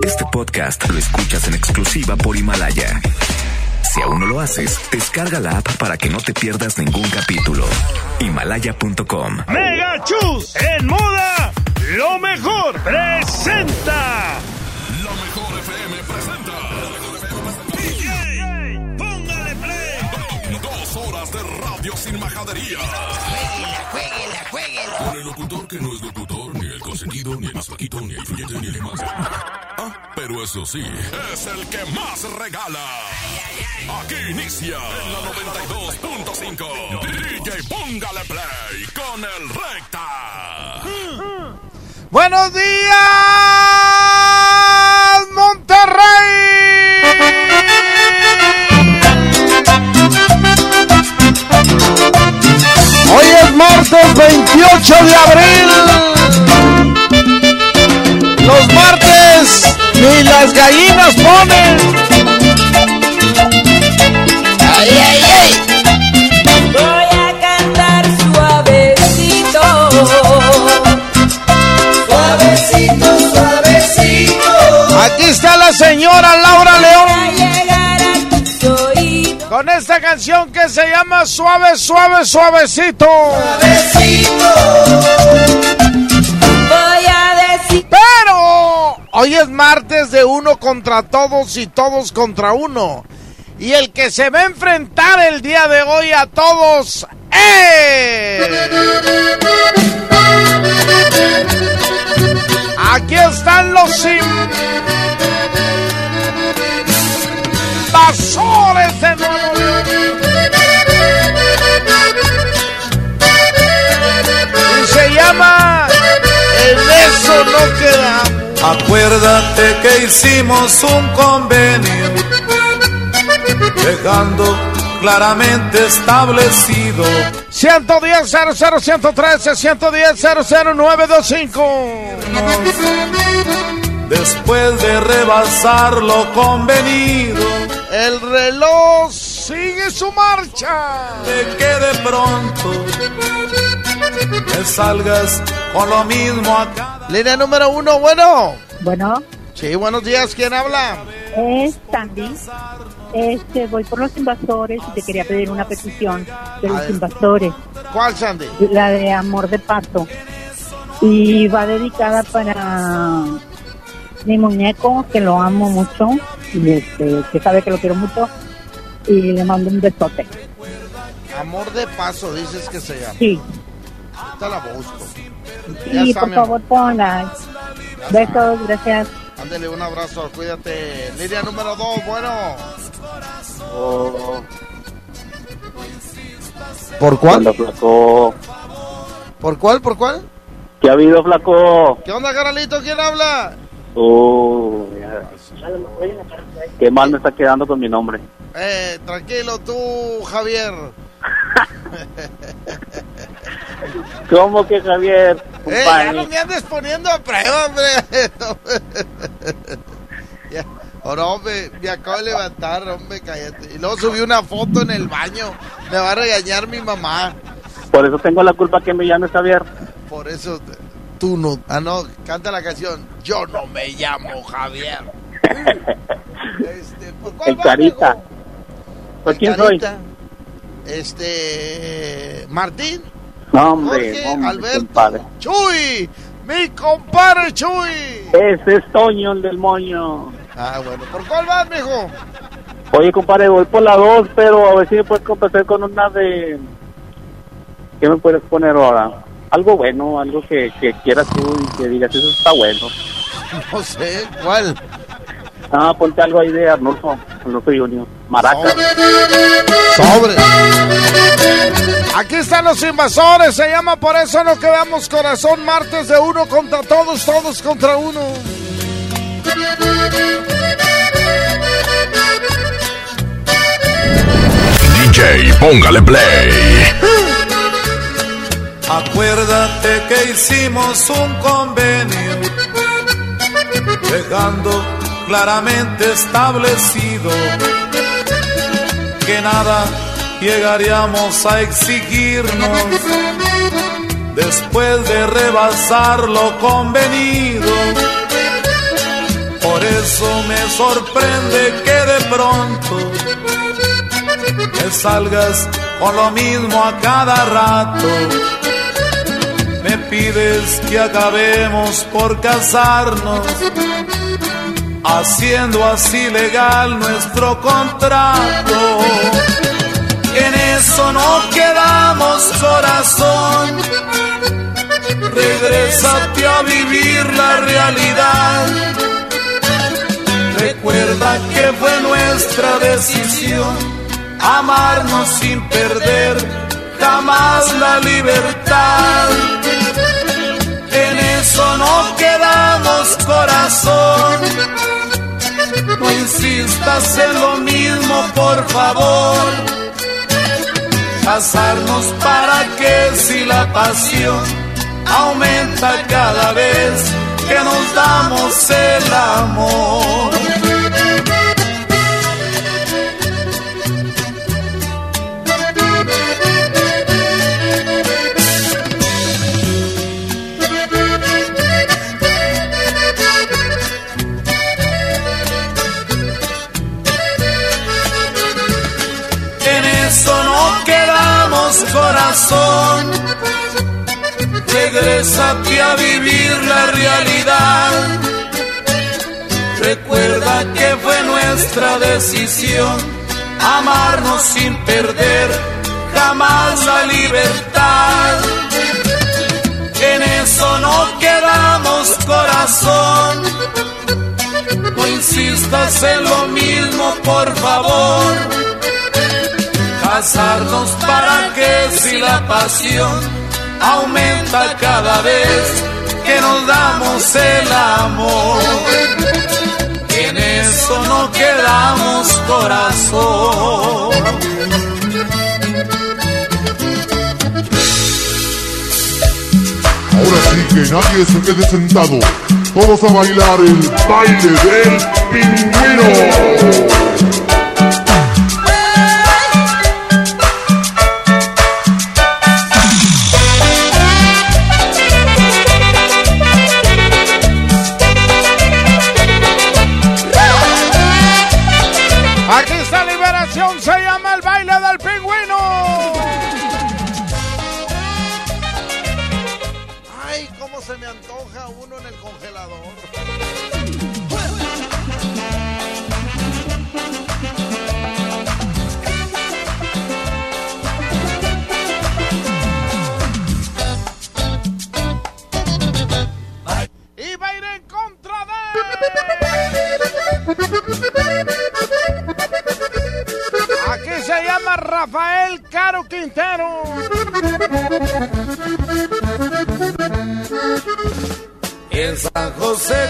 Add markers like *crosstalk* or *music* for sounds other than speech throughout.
Este podcast lo escuchas en exclusiva por Himalaya. Si aún no lo haces, descarga la app para que no te pierdas ningún capítulo. Himalaya.com. Mega Chus en moda, lo mejor presenta. La mejor FM presenta. DJ, póngale play. Dos horas de radio sin majadería. Con el locutor que no es locutor, flaquito, ni el fluyente, ni el que más. Ah, pero eso sí, es el que más regala. Aquí inicia en la 92.5. DJ Póngale Play con el Recta. Buenos días, Monterrey. Hoy es martes 28 de abril. Los martes ni las gallinas ponen. Ay, ay, ay. Voy a cantar suavecito. Suavecito, suavecito. Aquí está la señora Laura León con esta canción que se llama Suave, Suave, Suavecito. Voy a decir. Pero hoy es martes de uno contra todos y todos contra uno. Y el que se va a enfrentar el día de hoy a todos es... Aquí están los invasores de Nuevo. Y se llama En eso no quedamos. Acuérdate que hicimos un convenio, dejando claramente establecido 110 00 113 110 00925 después de rebasar lo convenido. El reloj sigue su marcha. De que de pronto me salgas con lo mismo acá. Línea número uno, bueno. Bueno, Sí, buenos días, ¿quién habla? es Sandy. Este, voy por los invasores y te quería pedir una petición de A los invasores, ¿Cuál, Sandy? la de Amor de Paso. Y va dedicada para mi muñeco, que lo amo mucho, y este, que sabe que lo quiero mucho, y le mando un besote. Amor de paso, dices que se llama. Sí, Ahorita la busco. Ya y está, por mi favor ponla. Besos, gracias. Ándale un abrazo, cuídate. Línea número dos, bueno. ¿Por cuál? flaco? ¿Por cuál, por cuál? ¿Qué ha habido, flaco? ¿Qué onda, Caralito? ¿Quién habla? Uh, ya. Qué mal me está quedando con mi nombre. Eh, tranquilo tú, Javier. *laughs* ¿Cómo que Javier? Eh, ya no me andes poniendo a prueba, hombre. *laughs* ya. Ahora, hombre, me acabo de levantar, hombre, cállate. Y luego subí una foto en el baño. Me va a regañar mi mamá. Por eso tengo la culpa que me llames Javier. Por eso tú no. Ah, no, canta la canción. Yo no me llamo Javier. *laughs* Este, ¿por cuál El vas, carita. ¿Por quién soy? Carita. Este. Martín. No, hombre, Jorge, hombre, Alberto. compadre. Chuy. Mi compadre Chuy. Ese es Toño, el del moño. Ah, bueno. ¿Por cuál vas, mijo? Oye, compadre, voy por la dos, pero a ver si me puedes complacer con una de... ¿Qué me puedes poner ahora? Algo bueno, algo que, que quieras tú y que digas, eso está bueno. *laughs* No sé. ¿Cuál? Ah, ponte algo ahí de Arnulfo, Arnulfo Junior. Maraca. Sobre. Aquí están los invasores. Se llama Por eso no quedamos corazón. Martes de uno contra todos, todos contra uno. DJ Póngale Play. Acuérdate que hicimos un convenio, dejando claramente establecido que nada llegaríamos a exigirnos después de rebasar lo convenido. Por eso me sorprende que de pronto me salgas con lo mismo a cada rato. Me pides que acabemos por casarnos, haciendo así legal nuestro contrato. En eso no quedamos corazón. Regrésate a vivir la realidad. Recuerda que fue nuestra decisión amarnos sin perder jamás la libertad. Eso no quedamos corazón. No insistas en lo mismo, por favor. Casarnos para que si la pasión aumenta cada vez que nos damos el amor. Corazón. Regrésate a vivir la realidad. Recuerda que fue nuestra decisión amarnos sin perder jamás la libertad. En eso no quedamos corazón. No insistas en lo mismo, por favor. Casarnos para que si la pasión aumenta cada vez que nos damos el amor. En eso no quedamos corazón. Ahora sí que nadie se quede sentado. Todos a bailar el baile del pingüino.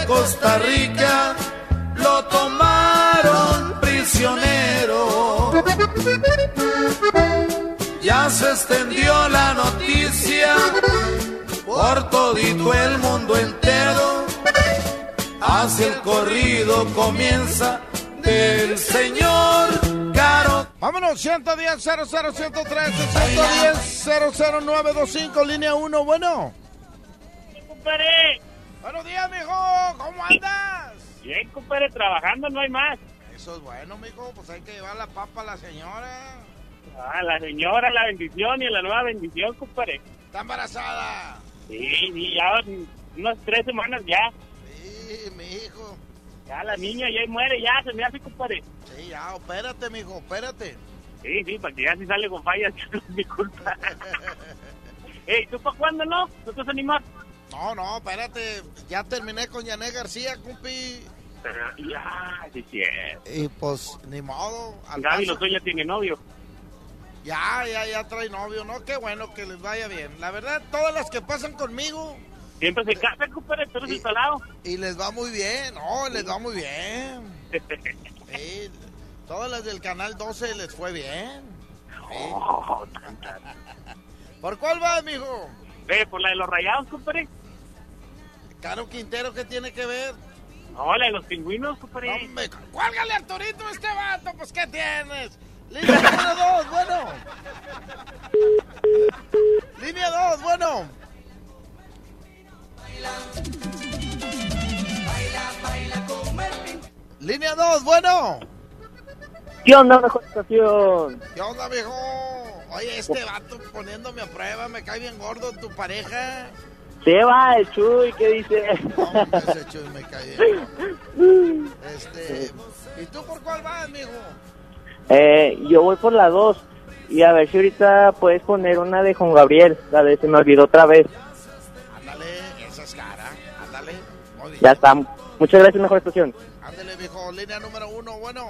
Costa Rica, lo tomaron prisionero. Ya se extendió la noticia por todito el mundo entero. Hacia el corrido comienza del señor Caro. Vámonos, 110 00 113 110 00925 línea 1, bueno. Días, mijo. ¿Cómo andas? Bien, compadre, trabajando no hay más. Eso es bueno, mijo. Pues hay que llevar la papa a la señora. Ah, la señora, la bendición y la nueva bendición, compadre. Está embarazada. Sí, sí, ya unas tres semanas ya. Sí, mi hijo. Ya la niña ya muere, ya se me hace, compadre. Sí, ya, opérate, mijo, opérate. Sí, sí, para que ya si sale con fallas, *laughs* no es mi culpa. *laughs* Ey, ¿tú para cuándo no? ¿No te vas a animar? No, no, espérate. Ya terminé con Yané García. Pero ya, sí, sí. es. Y pues, ni modo. Gaby. Lozoya tiene novio. Ya, ya, ya trae novio, ¿no? Qué bueno que les vaya bien. La verdad, todas las que pasan conmigo Siempre se casa, compadre, tú eres instalado. y les va muy bien. No, les va muy bien. *laughs* Sí, todas las del canal 12 les fue bien. Sí. Oh. ¿Por cuál va, mijo? Ve, por la de los rayados, compadre. Caro Quintero, ¿qué tiene que ver? No, la de los pingüinos, compadre. Hombre, cuélgale Arturito a este vato, pues ¿qué tienes? Línea número 2, bueno. Línea 2, bueno. Línea 2, bueno. ¿Qué onda, mejor estación? ¿Qué onda, viejo? Oye, este vato poniéndome a prueba, me cae bien gordo tu pareja. Se va el Chuy, ¿qué dice? Hombre, ese Chuy me bien. Este, ¿y tú por cuál vas, mijo? Eh, yo voy por la 2. Y a ver si ahorita puedes poner una de Juan Gabriel. La de Se me olvidó otra vez. Ándale, esa es cara. Ándale. Ya está. Muchas gracias, mejor estación. Ándale, viejo. Línea número uno, bueno.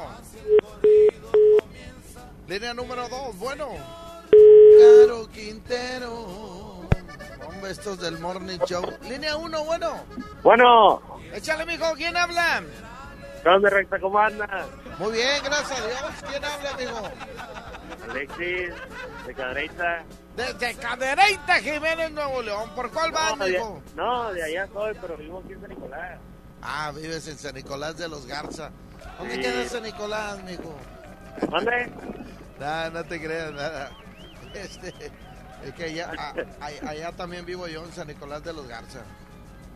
Línea número dos, bueno. Caro Quintero. Hombre, estos del Morning Show. Línea uno, bueno. Bueno, Échale, mijo. ¿Quién habla? ¿dónde recta cómo andas? Muy bien, gracias a Dios. ¿Quién habla, mijo? Alexis, de Cadereita. Desde Cadereyta, Jiménez, Nuevo León. ¿Por cuál No, de, mijo? no, de allá soy, pero vivo aquí en San Nicolás. Ah, vives en San Nicolás de los Garza. ¿Dónde Sí. queda San Nicolás, mijo? ¿Dónde? No, no te creas nada. *laughs* Este, es que allá, a- a- allá también vivo yo en San Nicolás de los Garza.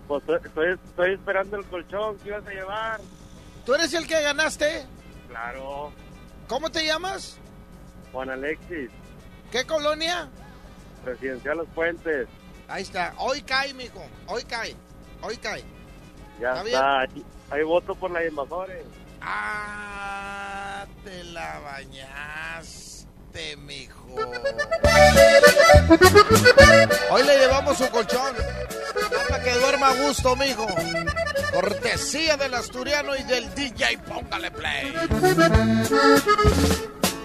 Pues estoy- estoy, esperando el colchón que ibas a llevar. ¿Tú eres el que ganaste? Claro, ¿Cómo te llamas? Juan Alexis, ¿Qué colonia? Residencial Los Puentes. Ahí está. Hoy cae, mijo. Hoy cae. Hoy cae. Ya Está está, ahí, ahí voto por la invasores. Ah, te la mijo. Hoy le llevamos su colchón. Para que duerma a gusto, mijo. Cortesía del asturiano y del DJ. Póngale play.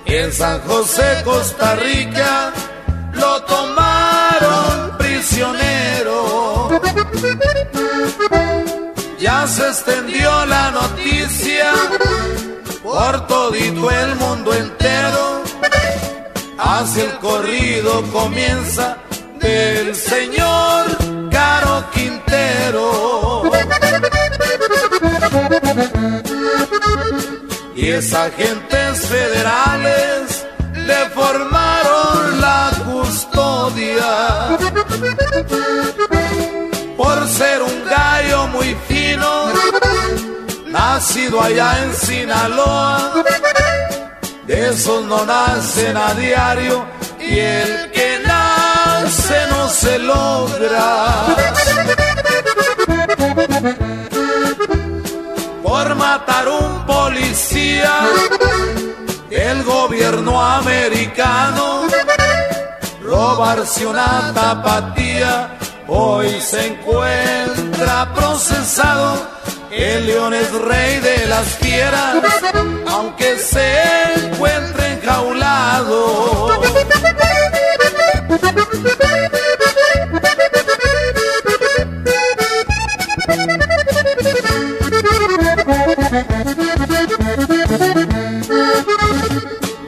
En San José, Costa Rica, lo tomaron prisionero. Ya se extendió la noticia por todito el mundo entero. Hacia el corrido comienza del señor Caro Quintero. Y esas agentes federales le formaron la custodia por ser un gallo muy fino, nacido allá en Sinaloa. De esos no nacen a diario y el que nace no se logra por matar un policía del gobierno americano, robarse una tapatía, hoy se encuentra procesado. El león es rey de las fieras, aunque se encuentre enjaulado.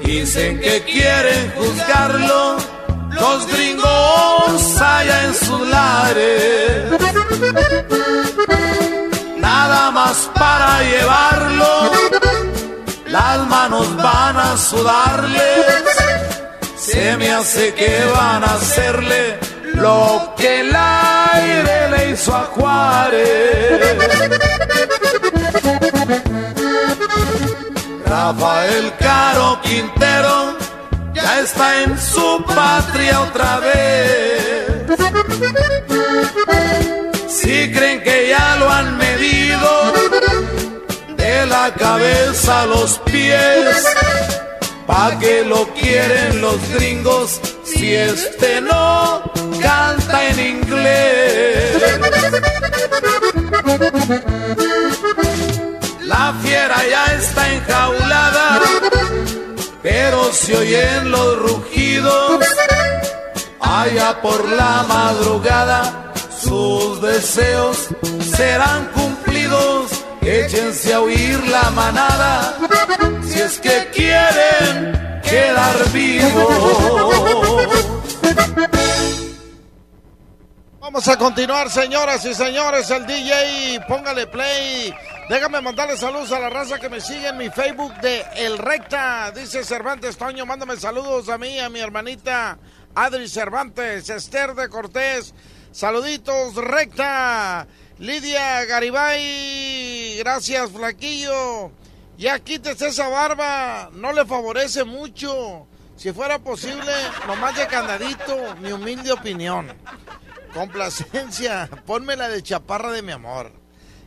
Dicen que quieren juzgarlo los gringos allá en sus lares. Para llevarlo, las manos van a sudarles. Se me hace que van a hacerle lo que el aire le hizo a Juárez. Rafael Caro Quintero ya está en su patria otra vez. Si creen que ya lo han medido de la cabeza a los pies, ¿pa' que lo quieren los gringos si este no canta en inglés? La fiera ya está enjaulada, pero se oyen los rugidos. Allá por la madrugada, sus deseos serán cumplidos. Échense a oír la manada, si es que quieren quedar vivos. Vamos a continuar, señoras y señores. El DJ, póngale play. Déjame mandarle saludos a la raza que me sigue en mi Facebook de El Recta. Dice Cervantes Toño, mándame saludos a mí, a mi hermanita Adri Cervantes, Esther de Cortés. Saluditos, Recta. Lidia Garibay, gracias, Flaquillo. Ya quítese esa barba, no le favorece mucho. Si fuera posible, nomás de candadito, mi humilde opinión. Complacencia, *laughs* ponmela de chaparra de mi amor.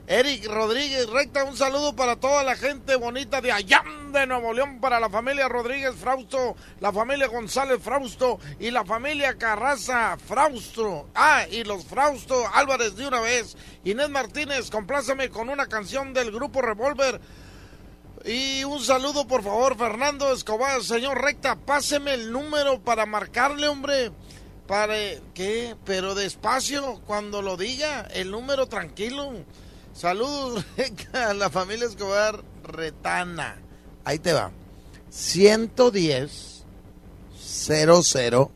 Eric Rodríguez, recta, un saludo para toda la gente bonita de allá de Nuevo León, para la familia Rodríguez Frausto, la familia González Frausto y la familia Carraza Frausto. Ah, y los Frausto Álvarez de una vez. Inés Martínez, compláceme con una canción del grupo Revolver. Y un saludo, por favor, Fernando Escobar, señor recta, páseme el número para marcarle, hombre. Para, ¿qué? Pero despacio, cuando lo diga, el número tranquilo. Saludos *laughs* a la familia Escobar Retana. Ahí te va. 110 00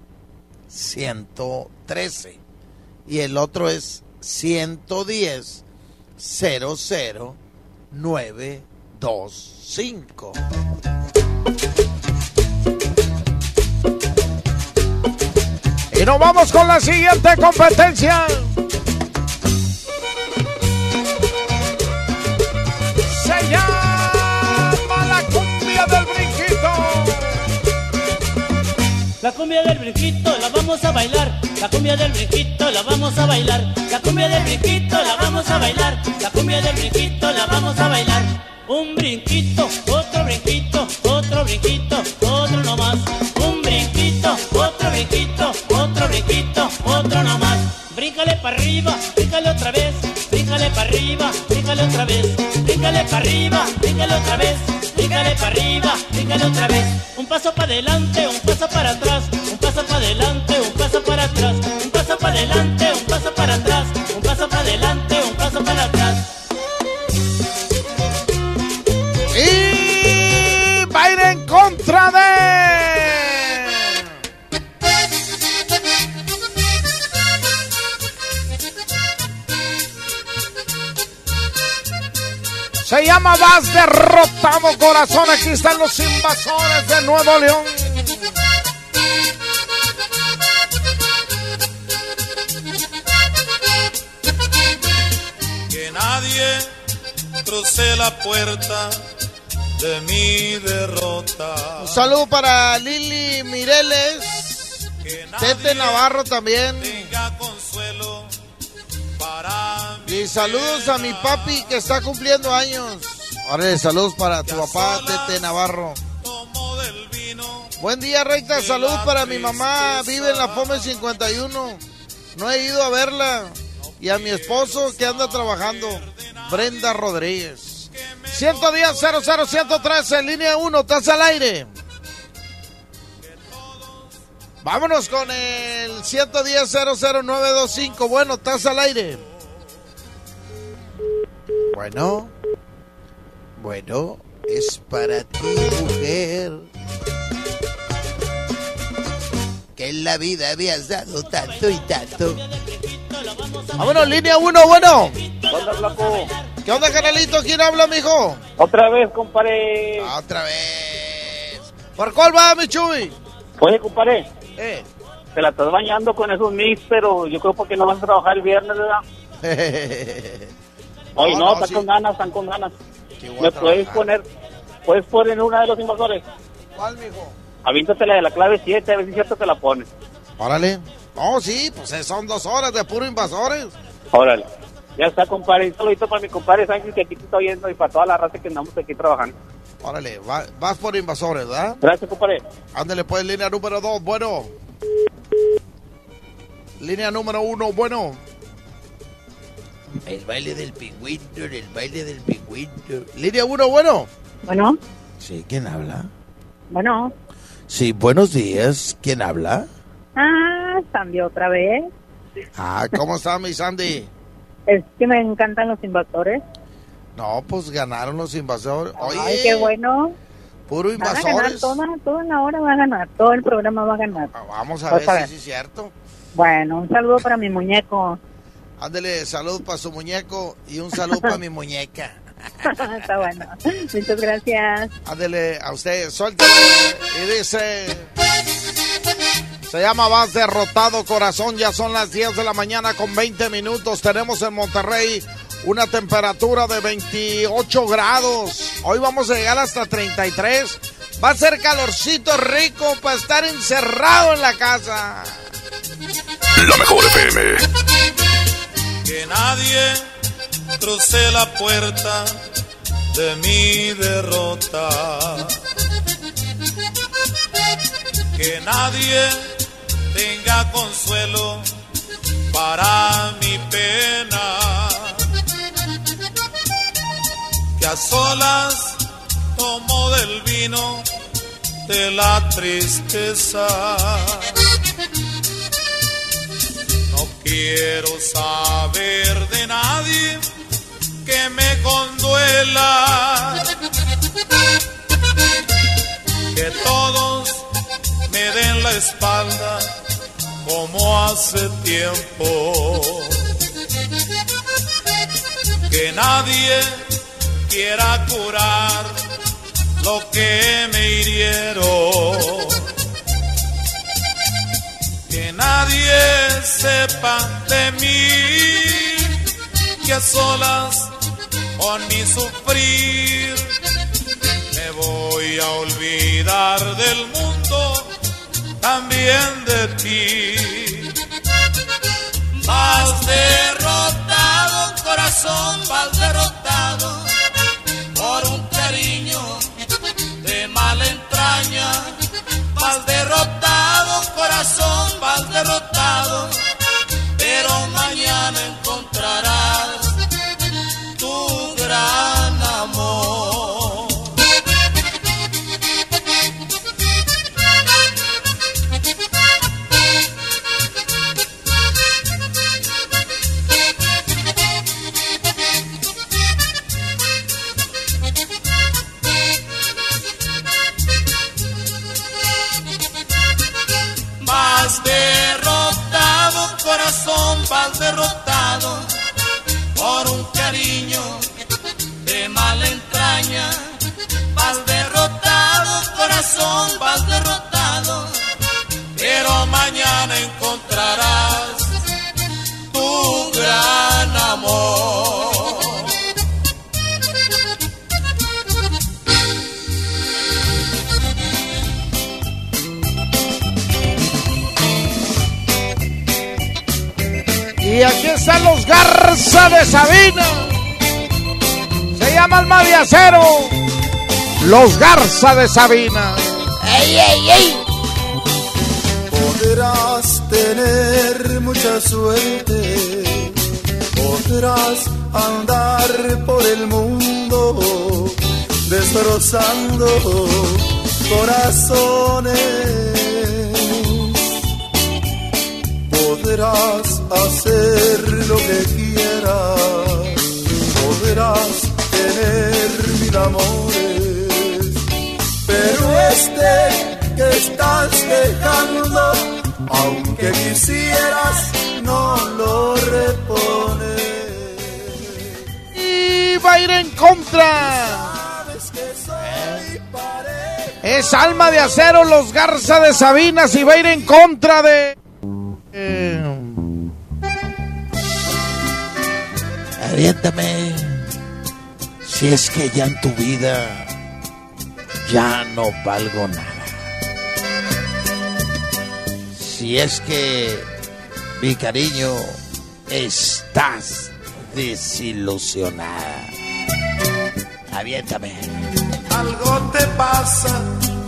113. Y el otro es 110 00 925. Y nos vamos con la siguiente competencia. La cumbia del brinquito la vamos a bailar. La cumbia del brinquito la vamos a bailar. La cumbia del brinquito la vamos a bailar. La cumbia del brinquito la vamos a bailar. Un brinquito, otro brinquito, otro brinquito, otro nomás. Un brinquito, otro brinquito, otro brinquito, otro nomás. Bríncale para arriba, bríncale otra vez. Bríncale para arriba, bríncale otra vez. Bríncale para arriba, bríncale otra vez. Bríncale para arriba, bríncale otra vez. Un paso para adelante, un paso para atrás. Un paso para adelante, un paso para atrás. Un paso para adelante, un paso para atrás. Un paso para adelante, un paso para atrás. Y ir en contra de. Se llama Vas derrotado corazón. Aquí están los invasores de Nuevo León. Que nadie cruce la puerta de mi derrota. Un saludo para Lili Mireles. Tete Navarro también. Tenga consuelo para Y saludos a mi papi que está cumpliendo años. Ahora saludos para tu papá, Tete Navarro. Buen día, recta. Saludos para mi mamá. Vive en la FOME 51. No he ido a verla. Y a mi esposo que anda trabajando. Brenda Rodríguez. 110 00 113 línea 1. Estás al aire. Vámonos con el 110 00 925. Bueno, estás al aire. Bueno. Bueno, es para ti, mujer. Que en la vida habías dado tanto y tanto. Vámonos, línea 1, bueno. ¿Qué onda, canalito? ¿Quién habla, mijo? Otra vez, compadre. Otra vez. ¿Por cuál va, mi chuy? Oye, compadre, Eh. te la estás bañando con esos mix, pero yo creo porque no vas a trabajar el viernes, ¿verdad? *laughs* Oye, No, están sí. con ganas, están con ganas. Sí, ¿Me puedes trabajar. poner, puedes poner una de los invasores? ¿Cuál, mijo? Avíntate la de la clave 7, a ver si es cierto que la pones. Órale. No, sí, pues eh, son dos horas de puro invasores. Órale. Ya está, compadre. Un saludito para mi compadre Sánchez que aquí te está oyendo y para toda la raza que andamos aquí trabajando. Órale, va- vas por invasores, ¿verdad? Gracias, compadre. Ándale, pues, línea número dos, bueno. Línea número uno, bueno. El baile del pingüino, el baile del pingüino. Línea uno, bueno. Bueno, Sí, ¿quién habla? bueno. Sí, buenos días. ¿Quién habla? Ah, cambió otra vez. Ah, ¿cómo está mi Sandy? Es que me encantan los invasores. No, pues ganaron los invasores. Oye, Ay, qué bueno. puro Van a ganar invasores. toda, toda la hora, va a ganar. Todo el programa va a ganar. Ah, Vamos a ver a si ver. sí es cierto. Bueno, un saludo para mi muñeco. Ándale, salud para su muñeco y un saludo para mi muñeca. *laughs* Está bueno. Muchas gracias. Ándele a usted, suéltale y dice... Se llama Vas Derrotado Corazón. Ya son las 10 de la mañana con 20 minutos. Tenemos en Monterrey una temperatura de 28 grados. Hoy vamos a llegar hasta 33. Va a ser calorcito rico para estar encerrado en la casa. La mejor FM. Que nadie cruce la puerta de mi derrota. Que nadie tenga consuelo para mi pena. Que a solas tomo del vino de la tristeza. Quiero saber de nadie que me conduela. Que todos me den la espalda como hace tiempo. Que nadie quiera curar lo que me hirieron. Que nadie sepa de mí, que a solas con mi sufrir me voy a olvidar del mundo, también de ti. Vas derrotado, corazón, vas derrotado por un cariño de mala entraña. Vas derrotado, corazón, vas derrotado, pero mañana vas derrotado, pero mañana encontrarás tu gran amor. Y aquí están los Garza de Sabina. Se llama Alma de Acero. Los Garza de Sabina. Podrás tener mucha suerte, podrás andar por el mundo destrozando corazones. Podrás hacer lo que quieras, podrás tener mil amores, pero este que estás dejando, aunque quisieras, no lo repones. Y va a ir en contra. Es Alma de Acero, los Garza de Sabinas y va a ir en contra de... Eh, Aviéntame. Si es que ya en tu vida ya no valgo nada. Si es que, mi cariño, estás desilusionada. Aviéntame. Algo te pasa,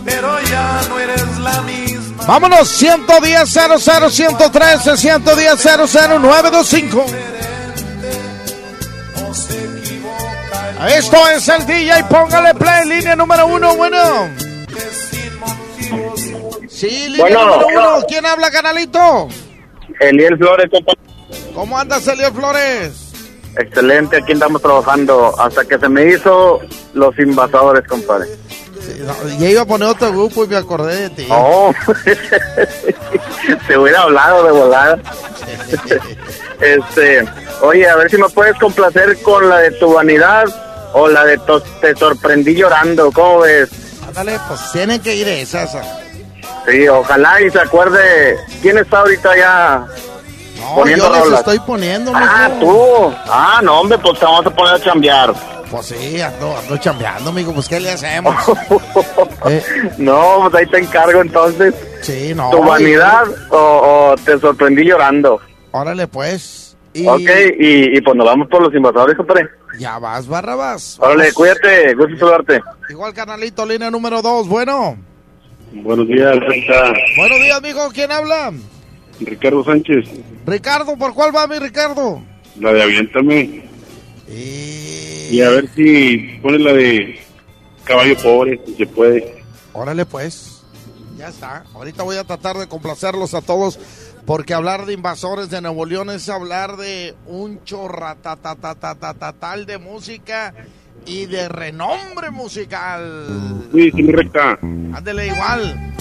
pero ya no eres la misma. Vámonos, 110 00 113 110 00 925. Esto es el DJ, póngale play, línea número uno, bueno. Sí, línea Bueno. número uno. ¿Quién habla, canalito? Eliel Flores. ¿Cómo andas, Elio Flores? Excelente, aquí andamos trabajando hasta que se me hizo los invasores, compadre. Ya iba a poner otro grupo y me acordé de ti. Oh, *laughs* te hubiera hablado de volada. *laughs* Este, oye, a ver si me puedes complacer con la de tu vanidad o la de to- te sorprendí llorando, ¿cómo ves? Ándale, pues tienen que ir esas. Sí, ojalá y se acuerde quién está ahorita ya No, poniendo yo les rolas. estoy poniendo, Ah, mijo. tú. Ah, no, hombre, pues te vamos a poner a chambear. Pues sí, ando, ando chambeando, amigo. Pues, ¿qué le hacemos? *laughs* Eh, No, pues ahí te encargo entonces. sí, no. ¿Tu vanidad o, o te sorprendí llorando? Órale, pues. Y Ok, y, y pues nos vamos por los invasores, compadre. ya vas, Barrabás. Órale, Vamos. cuídate, gusto saludarte. Igual, canalito, línea número dos. Bueno. Buenos días. Buenos días, mijo. ¿Quién habla? Ricardo Sánchez, Ricardo, ¿por cuál va mi Ricardo? la de Aviéntame. Y a ver si pone la de Caballo Pobre, si se puede. Órale, pues. Ya está. Ahorita voy a tratar de complacerlos a todos. Porque hablar de invasores de Nuevo León es hablar de un chorratatatatatatatal de música y de renombre musical. Sí, sí, recta. Ándele igual.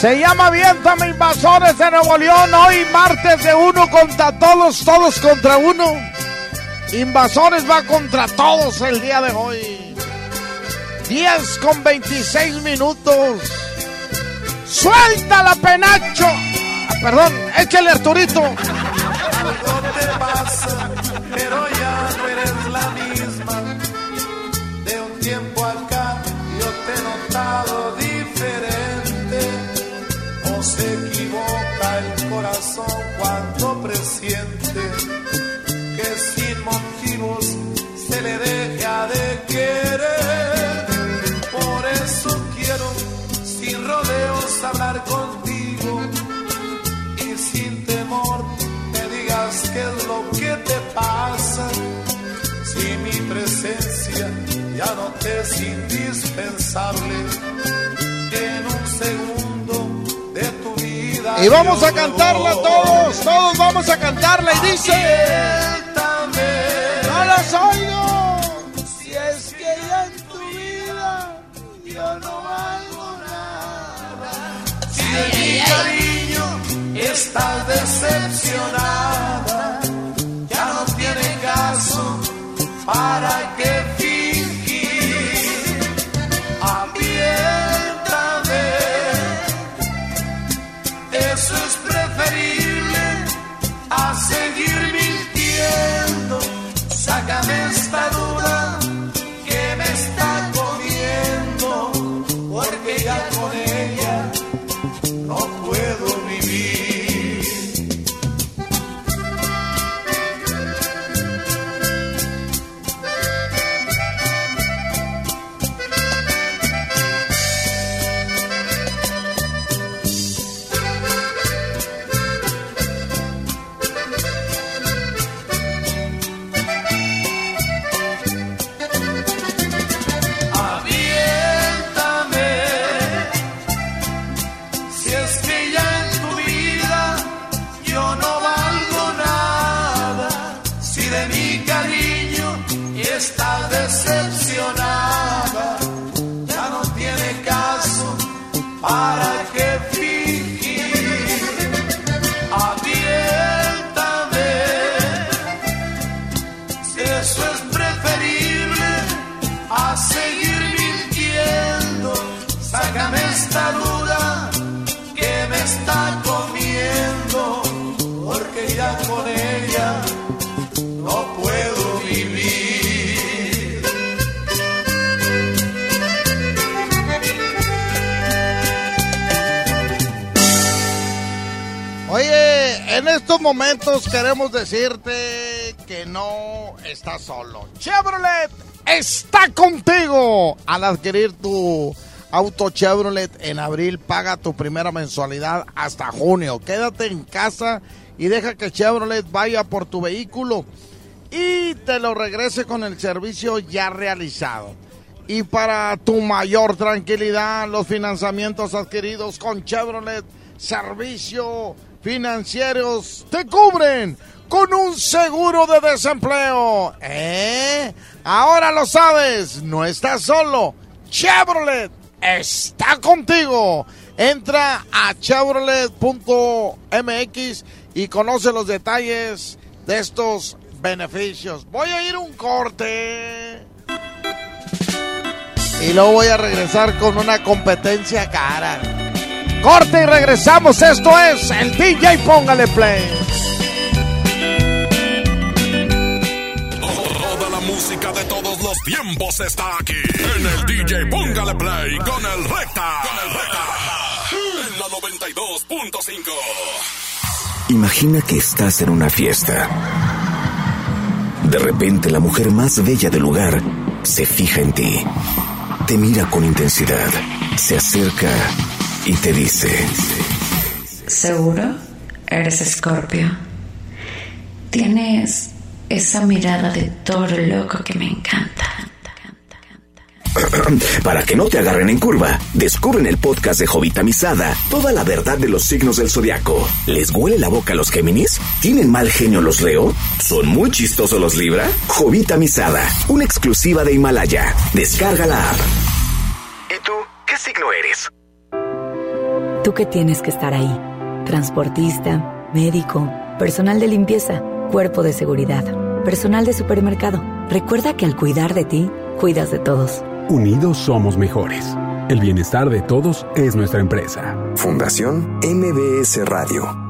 Se llama Aviéntame Invasores de Nuevo León. Hoy martes de uno contra todos, todos contra uno. Invasores va contra todos el día de hoy. 10 con 26 minutos. ¡Suelta la penacho! Ah, Perdón, échale Arturito. Algo te pasa, pero ya no eres la misma. De un tiempo acá yo te he notado diferente. O se equivoca el corazón cuando presiente que sin motivos se le deja de querer. Ya no te es indispensable, en un segundo de tu vida. Y vamos a cantarla todos, todos vamos a cantarla y dice... ¡No los oigo! Si es que ya en tu vida yo no valgo nada. Si de mi cariño estás decepcionada, ya no tiene caso para qué momentos queremos decirte que no estás solo. Chevrolet está contigo. Al adquirir tu auto Chevrolet en abril, paga tu primera mensualidad hasta junio. Quédate en casa y deja que Chevrolet vaya por tu vehículo y te lo regrese con el servicio ya realizado. Y para tu mayor tranquilidad, los financiamientos adquiridos con Chevrolet Servicio Financieros te cubren con un seguro de desempleo. ¿Eh? Ahora lo sabes, no estás solo. Chevrolet está contigo. Entra a chevrolet.mx y conoce los detalles de estos beneficios. Voy a ir un corte. Y luego voy a regresar con una competencia cara. Corte y regresamos. Esto es el DJ Póngale Play. Toda la música de todos los tiempos está aquí. En el DJ Póngale Play con el Recta. Con el Recta. En la 92.5. Imagina que estás en una fiesta. De repente la mujer más bella del lugar se fija en ti. Te mira con intensidad. Se acerca y te dice... ¿Seguro? Eres Escorpio. Tienes esa mirada de toro loco que me encanta. *clears throat* Para que no te agarren en curva, descubre en el podcast de Jovita Misada toda la verdad de los signos del zodiaco. ¿Les huele la boca a los Géminis? ¿Tienen mal genio los Leo? ¿Son muy chistosos los Libra? Jovita Misada, una exclusiva de Himalaya. Descarga la app. ¿Y tú qué signo eres? Tú que tienes que estar ahí. Transportista, médico, personal de limpieza, cuerpo de seguridad, personal de supermercado. Recuerda que al cuidar de ti, cuidas de todos. Unidos somos mejores. El bienestar de todos es nuestra empresa. Fundación MBS Radio.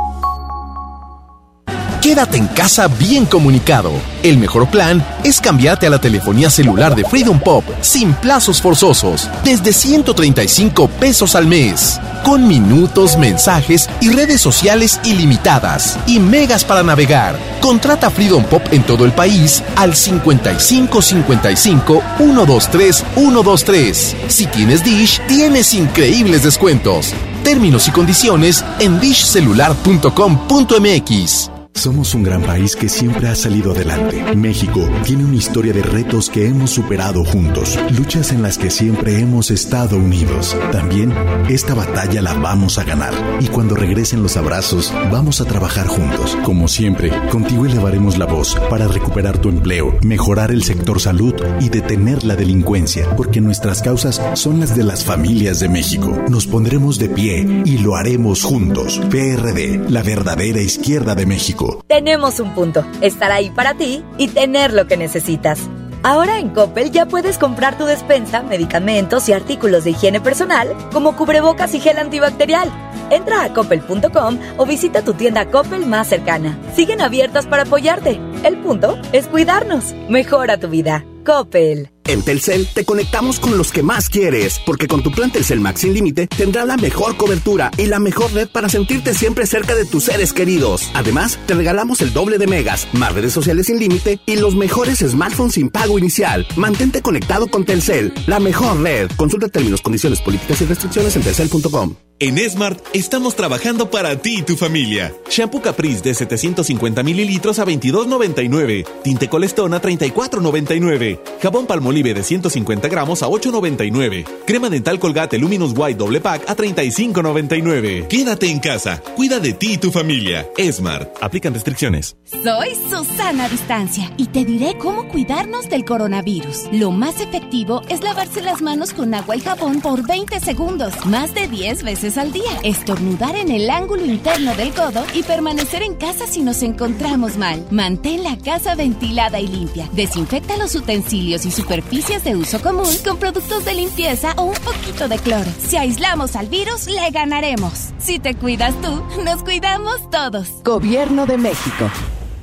Quédate en casa bien comunicado. El mejor plan es cambiarte a la telefonía celular de Freedom Pop sin plazos forzosos, desde 135 pesos al mes, con minutos, mensajes y redes sociales ilimitadas y megas para navegar. Contrata Freedom Pop en todo el país al 55 55 123 123. Si tienes Dish, tienes increíbles descuentos. Términos y condiciones en dishcelular.com.mx. Somos un gran país que siempre ha salido adelante. México tiene una historia de retos que hemos superado juntos, luchas en las que siempre hemos estado unidos. También esta batalla la vamos a ganar y cuando regresen los abrazos vamos a trabajar juntos. Como siempre, contigo elevaremos la voz para recuperar tu empleo, mejorar el sector salud y detener la delincuencia, porque nuestras causas son las de las familias de México. Nos pondremos de pie y lo haremos juntos. PRD, la verdadera izquierda de México. Tenemos un punto, estar ahí para ti y tener lo que necesitas. Ahora en Coppel ya puedes comprar tu despensa, medicamentos y artículos de higiene personal, como cubrebocas y gel antibacterial. Entra a coppel.com o visita tu tienda Coppel más cercana. Siguen abiertas para apoyarte. El punto es cuidarnos. Mejora tu vida. Coppel. En Telcel te conectamos con los que más quieres, porque con tu plan Telcel Max sin límite tendrás la mejor cobertura y la mejor red para sentirte siempre cerca de tus seres queridos. Además, te regalamos el doble de megas, más redes sociales sin límite y los mejores smartphones sin pago inicial. Mantente conectado con Telcel, la mejor red. Consulta términos, condiciones, políticas y restricciones en telcel.com. En Smart estamos trabajando para ti y tu familia. Shampoo Caprice de 750 mililitros a 22.99. Tinte Colestón a 34.99. Jabón Palmolive de 150 gramos a 8.99. Crema dental Colgate Luminous White doble pack a 35.99. Quédate en casa. Cuida de ti y tu familia. Smart. Aplican restricciones. Soy Susana Distancia y te diré cómo cuidarnos del coronavirus. Lo más efectivo es lavarse las manos con agua y jabón por 20 segundos, más de 10 veces al día. Estornudar en el ángulo interno del codo y permanecer en casa si nos encontramos mal. Mantén la casa ventilada y limpia. Desinfecta los utensilios y superficies de uso común con productos de limpieza o un poquito de cloro. Si aislamos al virus, le ganaremos. Si te cuidas tú, nos cuidamos todos. Gobierno de México.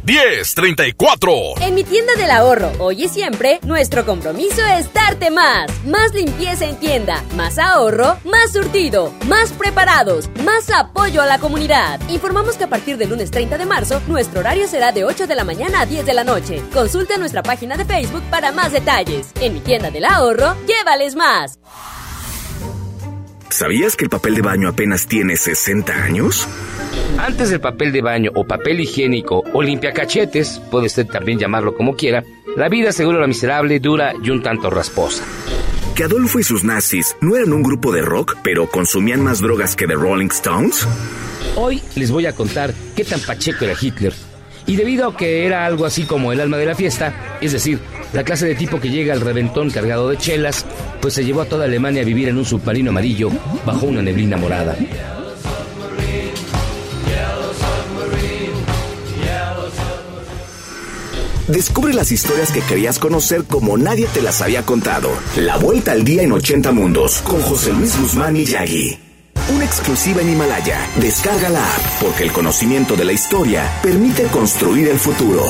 1034. En mi tienda del ahorro, hoy y siempre, nuestro compromiso es darte más. Más limpieza en tienda, más ahorro, más surtido, más preparados, más apoyo a la comunidad. Informamos que a partir del lunes 30 de marzo, nuestro horario será de 8 de la mañana a 10 de la noche. Consulta nuestra página de Facebook para más detalles. En mi tienda del ahorro, llévales más. ¿Sabías que el papel de baño apenas tiene 60 años? Antes del papel de baño o papel higiénico o limpiacachetes, puede usted también llamarlo como quiera, la vida seguro la miserable, dura y un tanto rasposa. que Adolfo y sus nazis no eran un grupo de rock, pero consumían más drogas que The Rolling Stones? Hoy les voy a contar qué tan pacheco era Hitler. Y debido a que era algo así como el alma de la fiesta, es decir, la clase de tipo que llega al reventón cargado de chelas, pues se llevó a toda Alemania a vivir en un submarino amarillo bajo una neblina morada. Descubre las historias que querías conocer como nadie te las había contado. La vuelta al día en 80 mundos con José Luis Guzmán y Yagi. Una exclusiva en Himalaya. Descarga la app porque el conocimiento de la historia permite construir el futuro.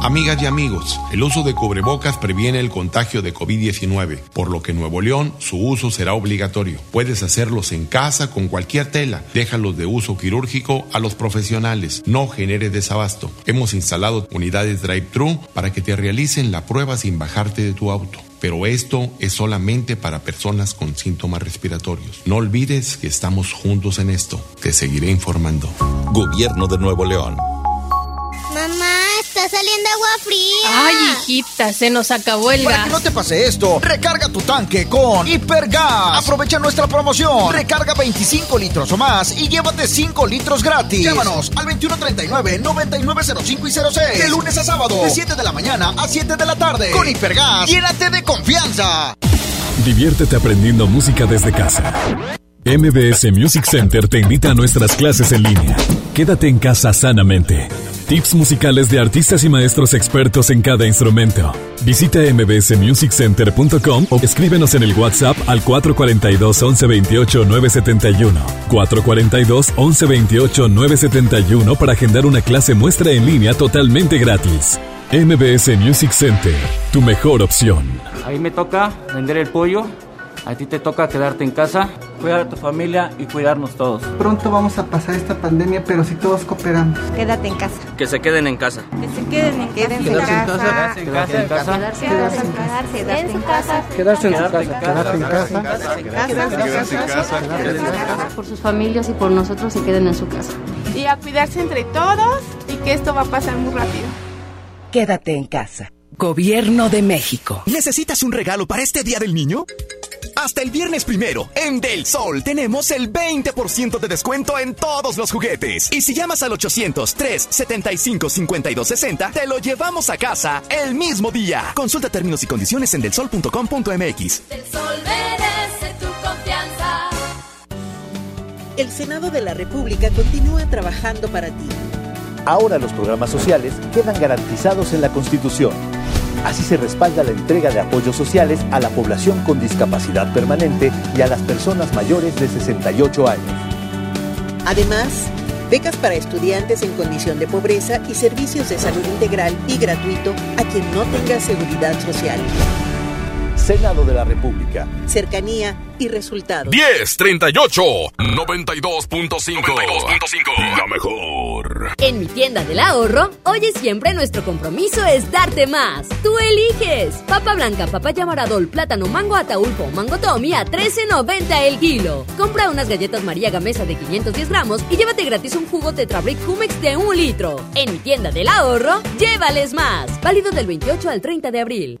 Amigas y amigos, el uso de cubrebocas previene el contagio de COVID-19, por lo que en Nuevo León su uso será obligatorio. Puedes hacerlos en casa con cualquier tela. Déjalos de uso quirúrgico a los profesionales. No genere desabasto. Hemos instalado unidades drive-thru para que te realicen la prueba sin bajarte de tu auto. Pero esto es solamente para personas con síntomas respiratorios. No olvides que estamos juntos en esto. Te seguiré informando. Gobierno de Nuevo León. Mamá, está saliendo agua fría. Ay, hijita, se nos acabó el Para gas. que no te pase esto, recarga tu tanque con Hipergas. Aprovecha nuestra promoción. Recarga 25 litros o más y llévate 5 litros gratis. Llámanos al 2139-9905 y 06. De lunes a sábado, de 7 de la mañana a 7 de la tarde. Con Hipergas, llénate de confianza. Diviértete aprendiendo música desde casa. MBS Music Center te invita a nuestras clases en línea. Quédate en casa sanamente. Tips musicales de artistas y maestros expertos en cada instrumento. Visita mbsmusiccenter.com o escríbenos en el WhatsApp al 442 1128 971. 442 1128 971 para agendar una clase muestra en línea totalmente gratis. MBS Music Center, tu mejor opción. Ahí me toca vender el pollo. A ti te toca quedarte en casa, cuidar a tu familia y cuidarnos todos. Pronto vamos a pasar esta pandemia, pero si todos cooperamos. Quédate en casa. Que se queden en casa. Que se queden en casa. en casa. Quedarse en casa. Quedarse en casa. Quedarse en casa. Quedarse en su casa. Quedarse en casa. Quedarse en casa. Por sus familias y por nosotros se queden en su casa. Y a cuidarse entre todos y que esto va a pasar muy rápido. Quédate en casa. Gobierno de México. ¿Necesitas un regalo para este Día del Niño? Hasta el viernes primero, en Del Sol tenemos el 20% de descuento en todos los juguetes. Y si llamas al 800-375-5260, te lo llevamos a casa el mismo día. Consulta términos y condiciones en delsol.com.mx. El sol merece tu confianza. El Senado de la República continúa trabajando para ti. Ahora los programas sociales quedan garantizados en la Constitución. Así se respalda la entrega de apoyos sociales a la población con discapacidad permanente y a las personas mayores de 68 años. Además, becas para estudiantes en condición de pobreza y servicios de salud integral y gratuito a quien no tenga seguridad social. Senado de la República. Cercanía y resultados. 1038 92.5 La mejor. En mi tienda del ahorro, hoy y siempre nuestro compromiso es darte más. Tú eliges. Papa blanca, papaya moradol, plátano, mango ataulfo, mango tommy a 13.90 el kilo. Compra unas galletas María Gamesa de 510 gramos y llévate gratis un jugo Tetrabric Humex de un litro. En mi tienda del ahorro, llévales más. Válido del 28 al 30 de abril.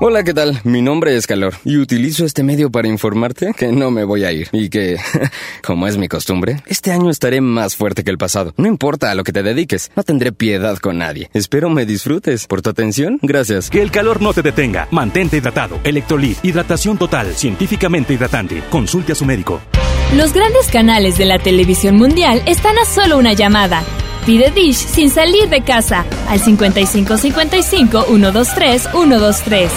Hola, ¿qué tal? Mi nombre es Calor y utilizo este medio para informarte que no me voy a ir y que, *laughs* como es mi costumbre, este año estaré más fuerte que el pasado. No importa a lo que te dediques, no tendré piedad con nadie. Espero me disfrutes. Por tu atención, gracias. Que el calor no te detenga. Mantente hidratado. Electrolit. Hidratación total. Científicamente hidratante. Consulte a su médico. Los grandes canales de la televisión mundial están a solo una llamada. Pide Dish sin salir de casa al 5555 123 123.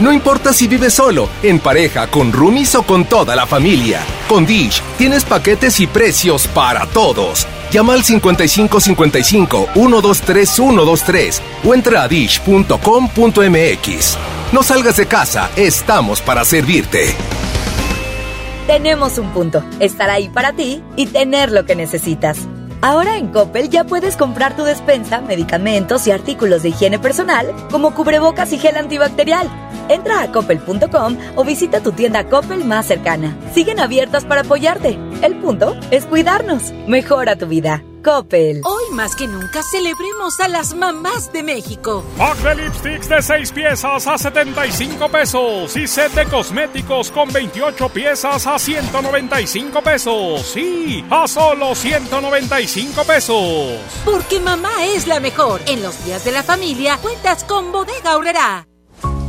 No importa si vives solo, en pareja, con roomies o con toda la familia. Con Dish tienes paquetes y precios para todos. Llama al 5555 123 123 o entra a dish.com.mx. No salgas de casa, estamos para servirte. Tenemos un punto, estar ahí para ti y tener lo que necesitas. Ahora en Coppel ya puedes comprar tu despensa, medicamentos y artículos de higiene personal como cubrebocas y gel antibacterial. Entra a coppel.com o visita tu tienda Coppel más cercana. Siguen abiertas para apoyarte. El punto es cuidarnos. Mejora tu vida. Coppel. Hoy más que nunca celebremos a las mamás de México. Pack de lipsticks de 6 piezas a 75 pesos y set de cosméticos con 28 piezas a 195 pesos. Sí, a solo 195 pesos. Porque mamá es la mejor. En los días de la familia cuentas con Bodega Aurrera.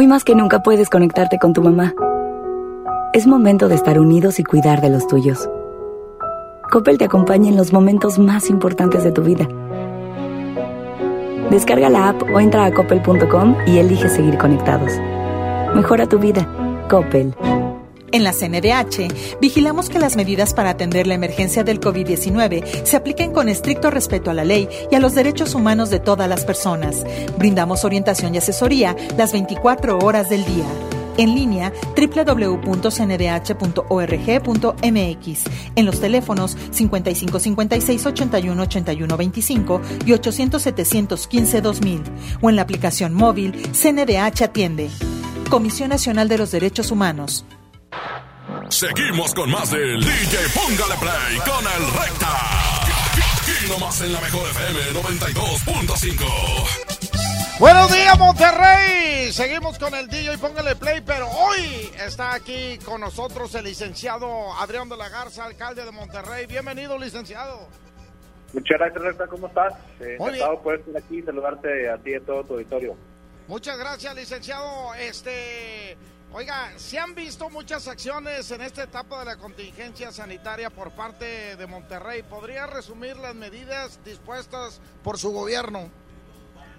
Hoy más que nunca puedes conectarte con tu mamá. Es momento de estar unidos y cuidar de los tuyos. Coppel te acompaña en los momentos más importantes de tu vida. Descarga la app o entra a coppel.com y elige seguir conectados. Mejora tu vida. Coppel. En la CNDH, vigilamos que las medidas para atender la emergencia del COVID-19 se apliquen con estricto respeto a la ley y a los derechos humanos de todas las personas. Brindamos orientación y asesoría las 24 horas del día. En línea www.cndh.org.mx, en los teléfonos 5556 81 81 25 y 800 715 2000 o en la aplicación móvil CNDH Atiende. Comisión Nacional de los Derechos Humanos. Seguimos con más del DJ Póngale Play con el Recta. Aquí nomás en la mejor FM 92.5. Buenos días, Monterrey. Seguimos con el DJ Póngale Play, pero hoy está aquí con nosotros el licenciado Adrián de la Garza, alcalde de Monterrey. Bienvenido, licenciado. Muchas gracias, Recta. ¿Cómo estás? Eh, Muy encantado de poder estar aquí y saludarte a ti y a todo tu auditorio. Muchas gracias, licenciado. Este, oiga, se han visto muchas acciones en esta etapa de la contingencia sanitaria por parte de Monterrey. ¿Podría resumir las medidas dispuestas por su gobierno?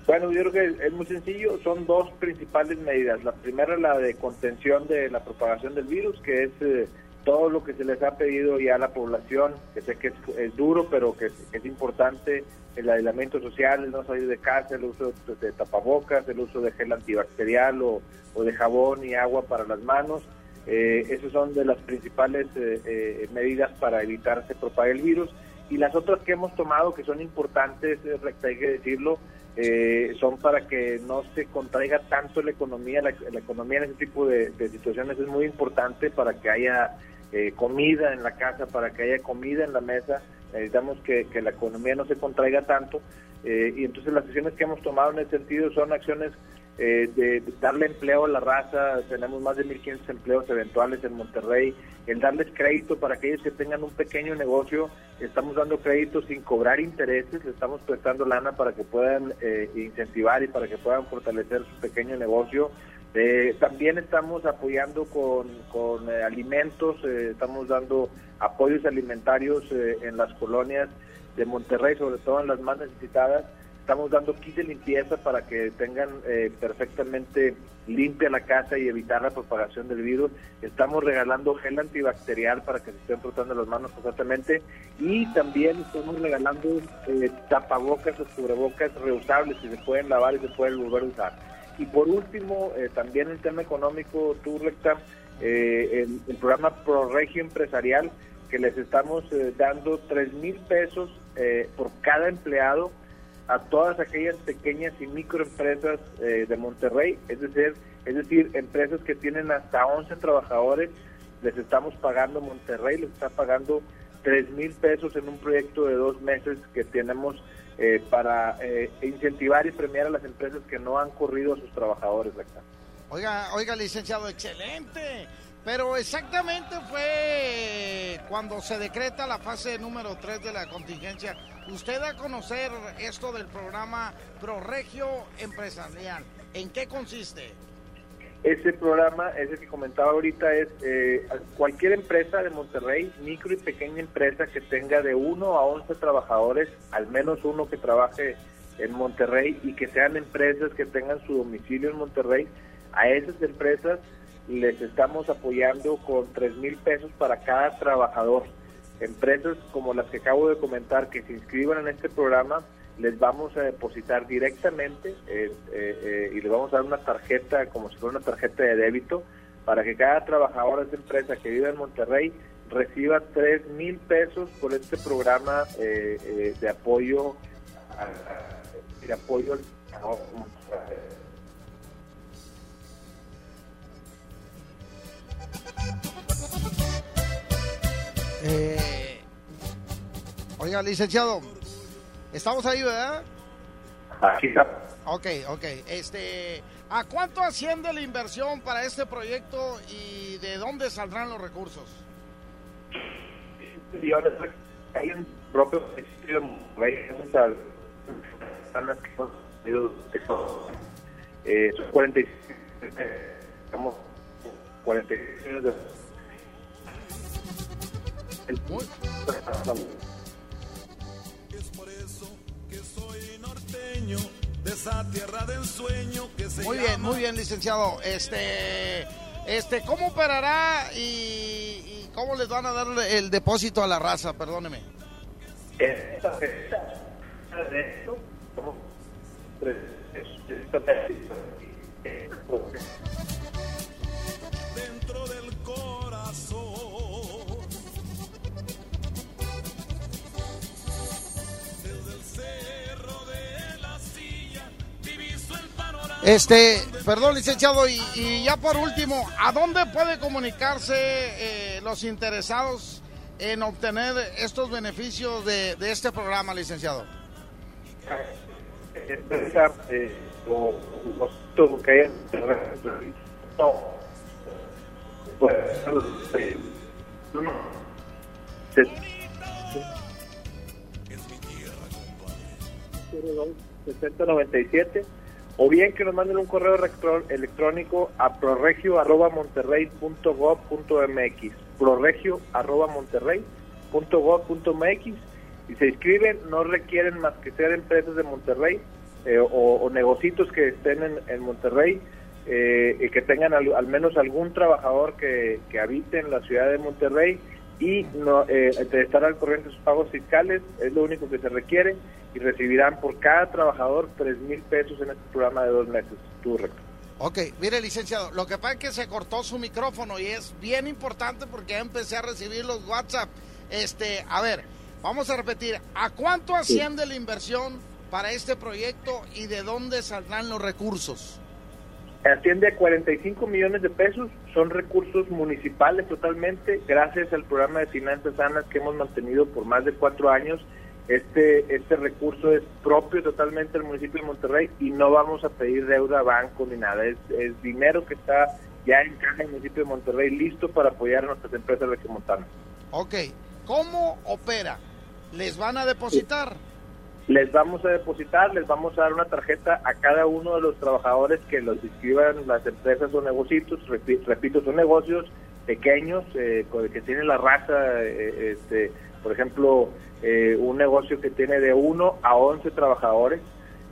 Bueno, yo creo que es muy sencillo. Son dos principales medidas. La primera la de contención de la propagación del virus, que es eh, todo lo que se les ha pedido ya a la población, que sé que es, duro, pero que es, importante, el aislamiento social, el no salir de casa, el uso de, tapabocas, el uso de gel antibacterial o, de jabón y agua para las manos. Eh, esas son de las principales eh, eh, medidas para evitar que propague el virus. Y las otras que hemos tomado, que son importantes, eh, hay que decirlo, eh, son para que no se contraiga tanto la economía. La, la economía en ese tipo de situaciones es muy importante para que haya eh, comida en la casa, para que haya comida en la mesa. Necesitamos que, la economía no se contraiga tanto. Eh, y entonces las acciones que hemos tomado en ese sentido son acciones eh, de, de darle empleo a la raza. Tenemos más de 1.500 empleos eventuales en Monterrey. El darles crédito para aquellos que tengan un pequeño negocio. Estamos dando créditos sin cobrar intereses. Le estamos prestando lana para que puedan eh, incentivar y para que puedan fortalecer su pequeño negocio. Eh, también estamos apoyando con, con eh, alimentos, eh, estamos dando apoyos alimentarios eh, en las colonias de Monterrey, sobre todo en las más necesitadas. Estamos dando kits de limpieza para que tengan perfectamente limpia la casa y evitar la propagación del virus. Estamos regalando gel antibacterial para que se estén frotando las manos constantemente. Y también estamos regalando tapabocas o cubrebocas reusables que se pueden lavar y se pueden volver a usar. Y por último, eh, también el tema económico, tú, Recta, eh, el, el, programa ProRegio Empresarial, que les estamos eh, dando 3 mil pesos eh, por cada empleado a todas aquellas pequeñas y microempresas eh, de Monterrey, es decir, es decir, empresas que tienen hasta 11 trabajadores, les estamos pagando, Monterrey les está pagando 3 mil pesos en un proyecto de dos meses que tenemos eh, para eh, incentivar y premiar a las empresas que no han corrido a sus trabajadores. Recta. Oiga, oiga, licenciado, excelente. Pero exactamente fue cuando se decreta la fase número 3 de la contingencia. Usted da a conocer esto del programa ProRegio Empresarial. ¿En qué consiste? Ese programa, ese que comentaba ahorita, es eh, cualquier empresa de Monterrey, micro y pequeña empresa que tenga de 1 a 11 trabajadores, al menos uno que trabaje en Monterrey y que sean empresas que tengan su domicilio en Monterrey, a esas empresas les estamos apoyando con 3 mil pesos para cada trabajador. Empresas como las que acabo de comentar que se inscriban en este programa, les vamos a depositar directamente eh, eh, eh, y les vamos a dar una tarjeta, como si fuera una tarjeta de débito, para que cada trabajador de empresa que vive en Monterrey reciba 3 mil pesos por este programa de apoyo de apoyo al oiga, licenciado, Estamos ahí, ¿verdad? Aquí está. Ok, ok. Este, ¿A cuánto asciende la inversión para este proyecto y de dónde saldrán los recursos? Hay un propio de eh, son 46 estamos 46 de de esa tierra de ensueño que se Muy bien, muy bien, licenciado. Este, este, ¿cómo operará y, cómo les van a dar el depósito a la raza? Perdóneme. Este, perdón, licenciado, y, ya por último, ¿a dónde puede comunicarse eh, los interesados en obtener estos beneficios de, este programa, licenciado? Es mi o bien que nos manden un correo electrónico a proregio.monterrey.gov.mx proregio.monterrey.gov.mx y se inscriben, no requieren más que ser empresas de Monterrey eh, o, negocios que estén en, Monterrey eh, y que tengan al, menos algún trabajador que, que habite en la ciudad de Monterrey y no, eh, estar al corriente de sus pagos fiscales, es lo único que se requiere, y recibirán por cada trabajador tres mil pesos en este programa de dos meses. Tu recto. Ok, mire licenciado, lo que pasa es que se cortó su micrófono y es bien importante porque ya empecé a recibir los WhatsApp. Este, a ver, vamos a repetir, ¿a cuánto asciende la inversión para este proyecto y de dónde saldrán los recursos? Asciende a 45 millones de pesos, son recursos municipales totalmente, gracias al programa de finanzas sanas que hemos mantenido por más de cuatro años. Este, este recurso es propio totalmente del municipio de Monterrey y no vamos a pedir deuda a banco ni nada, es, es dinero que está ya en caja el municipio de Monterrey listo para apoyar a nuestras empresas de Montana. Ok, ¿cómo opera? ¿Les van a depositar? Les vamos a depositar, les vamos a dar una tarjeta a cada uno de los trabajadores que los inscriban las empresas o negocios, repito, son negocios pequeños eh, que tienen la raza, eh, este, por ejemplo, eh, un negocio que tiene de 1 a 11 trabajadores,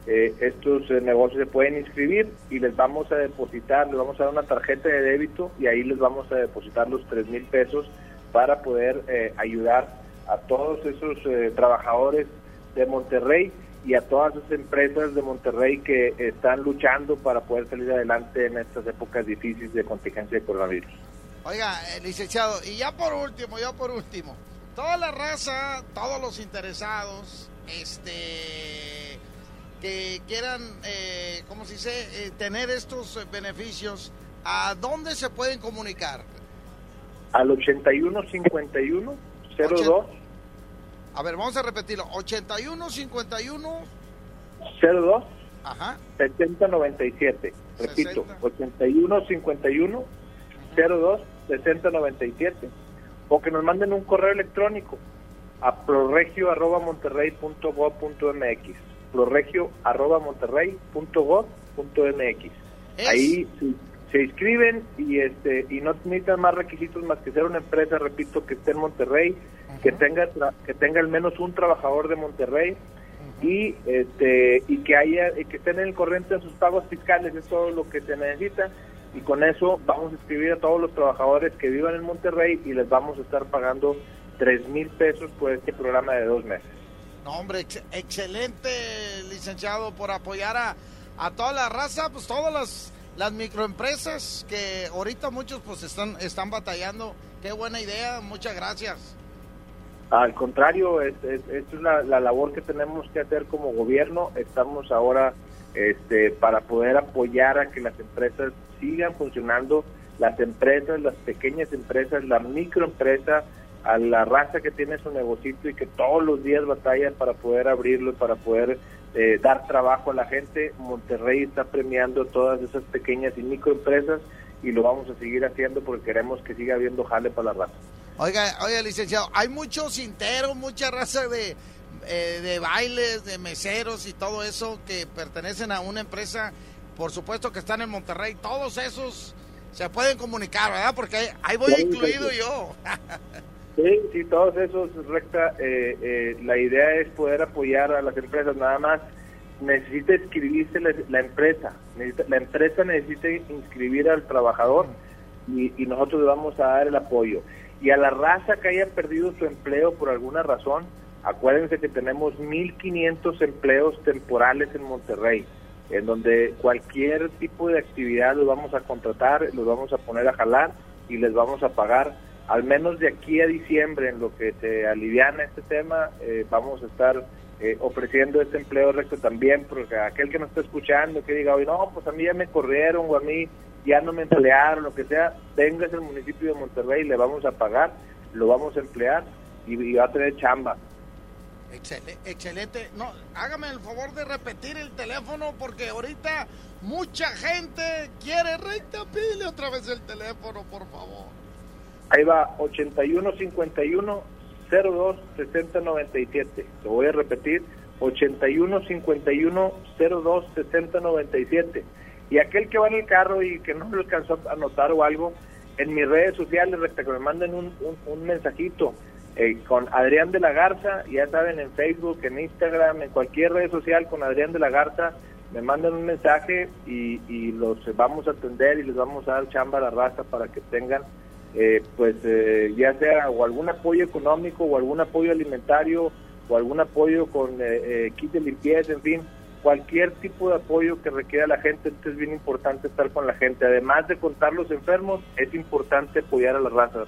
eh, estos negocios se pueden inscribir y les vamos a depositar, les vamos a dar una tarjeta de débito y ahí les vamos a depositar los 3 mil pesos para poder ayudar a todos esos trabajadores de Monterrey y a todas esas empresas de Monterrey que están luchando para poder salir adelante en estas épocas difíciles de contingencia de coronavirus. Oiga, eh, licenciado, y ya por último, ya por último, toda la raza, todos los interesados, este, que quieran, eh, ¿cómo se dice?, eh, tener estos beneficios, ¿a dónde se pueden comunicar? Al 8151 02 a ver, vamos a repetirlo. 81 51 02 Ajá. 7097. Repito, 81 51 02 6097 o que nos manden un correo electrónico a proregio arroba monterrey.gov.mx proregio arroba monterrey.gov.mx Ahí, si, se inscriben y este y no necesitan más requisitos más que ser una empresa, repito, que esté en Monterrey, que tenga que tenga al menos un trabajador de Monterrey y este y que haya que estén en el corriente de sus pagos fiscales, es todo lo que se necesita y con eso vamos a escribir a todos los trabajadores que vivan en Monterrey y les vamos a estar pagando tres mil pesos por este programa de dos meses. No, hombre, excelente, licenciado, por apoyar a, a toda la raza, pues todas las, las microempresas que ahorita muchos pues están, están batallando. Qué buena idea, muchas gracias. Al contrario, es, es, es la, la labor que tenemos que hacer como gobierno. Estamos ahora este, para poder apoyar a que las empresas sigan funcionando, las empresas, las pequeñas empresas, la microempresa, a la raza que tiene su negocito y que todos los días batalla para poder abrirlo, para poder eh, dar trabajo a la gente. Monterrey está premiando todas esas pequeñas y microempresas y lo vamos a seguir haciendo porque queremos que siga habiendo jale para la raza. Oiga, oiga, licenciado, hay muchos cinteros, mucha raza de, eh, de bailes, de meseros y todo eso que pertenecen a una empresa, por supuesto que están en Monterrey. Todos esos se pueden comunicar, ¿verdad? Porque ahí voy incluido yo. *laughs* Sí, sí, todos esos, recta. Eh, eh, la idea es poder apoyar a las empresas, nada más necesita inscribirse la, empresa, la empresa necesita inscribir al trabajador y, y, nosotros le vamos a dar el apoyo. Y a la raza que haya perdido su empleo por alguna razón, acuérdense que tenemos 1.500 empleos temporales en Monterrey, en donde cualquier tipo de actividad los vamos a contratar, los vamos a poner a jalar y les vamos a pagar al menos de aquí a diciembre, en lo que se aliviana este tema, eh, vamos a estar eh, ofreciendo este empleo recto también, porque aquel que nos está escuchando, que diga, hoy no, pues a mí ya me corrieron o a mí ya no me emplearon, lo que sea, venga al municipio de Monterrey, le vamos a pagar, lo vamos a emplear y, va a tener chamba. Excelente, excelente. No, hágame el favor de repetir el teléfono porque ahorita mucha gente quiere recta pile otra vez el teléfono, por favor. Ahí va, 8151 02 60 97. Lo voy a repetir, 8151 02 60 97. Y aquel que va en el carro y que no lo alcanzó a anotar o algo, en mis redes sociales, que me manden un, un, mensajito eh, con Adrián de la Garza, ya saben, en Facebook, en Instagram, en cualquier red social con Adrián de la Garza, me mandan un mensaje y, y los vamos a atender y les vamos a dar chamba a la raza para que tengan eh, pues eh, ya sea o algún apoyo económico o algún apoyo alimentario o algún apoyo con eh, kit de limpieza, en fin, cualquier tipo de apoyo que requiera la gente, entonces es bien importante estar con la gente. Además de contar los enfermos, es importante apoyar a la raza.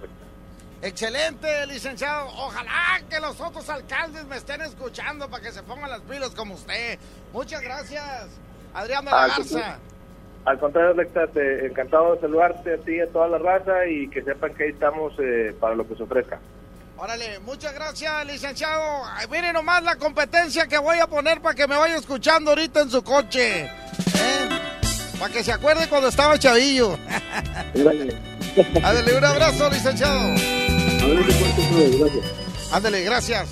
Excelente, licenciado. Ojalá que los otros alcaldes me estén escuchando para que se pongan las pilas como usted. Muchas gracias, Adrián de la Garza. Al contrario, Recta, encantado de saludarte a ti y a toda la raza y que sepan que ahí estamos eh, para lo que se ofrezca. Órale, muchas gracias, licenciado. Miren nomás la competencia que voy a poner para que me vaya escuchando ahorita en su coche. ¿eh? Para que se acuerde cuando estaba chavillo. Ándale, un abrazo, licenciado. Ándale, gracias.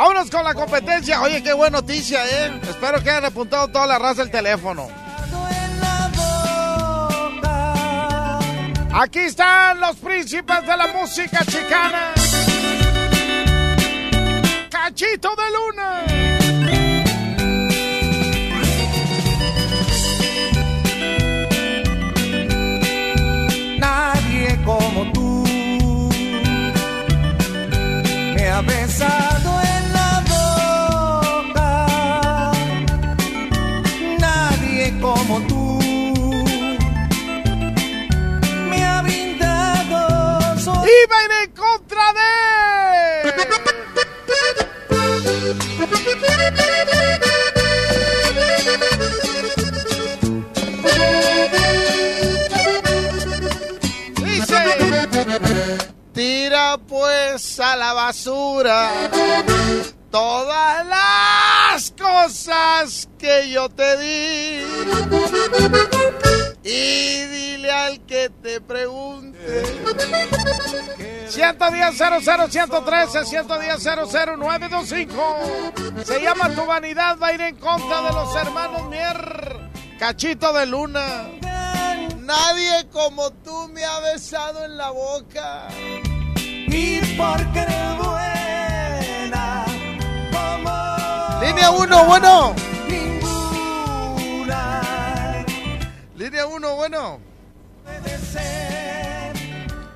Vámonos con la competencia. Oye, qué buena noticia, ¿eh? Espero que hayan apuntado toda la raza el teléfono. Aquí están los príncipes de la música chicana. Cachito de Luna. Nadie como tú me ha besado pues a la basura todas las cosas que yo te di. Y dile al que te pregunte. 110 00 113 110 00 925 Se llama Tu vanidad va a ir en contra de los hermanos Mier. Cachito de luna. Nadie como tú me ha besado en la boca. Y porque eres buena como Línea 1, bueno. ninguna. Línea 1, bueno.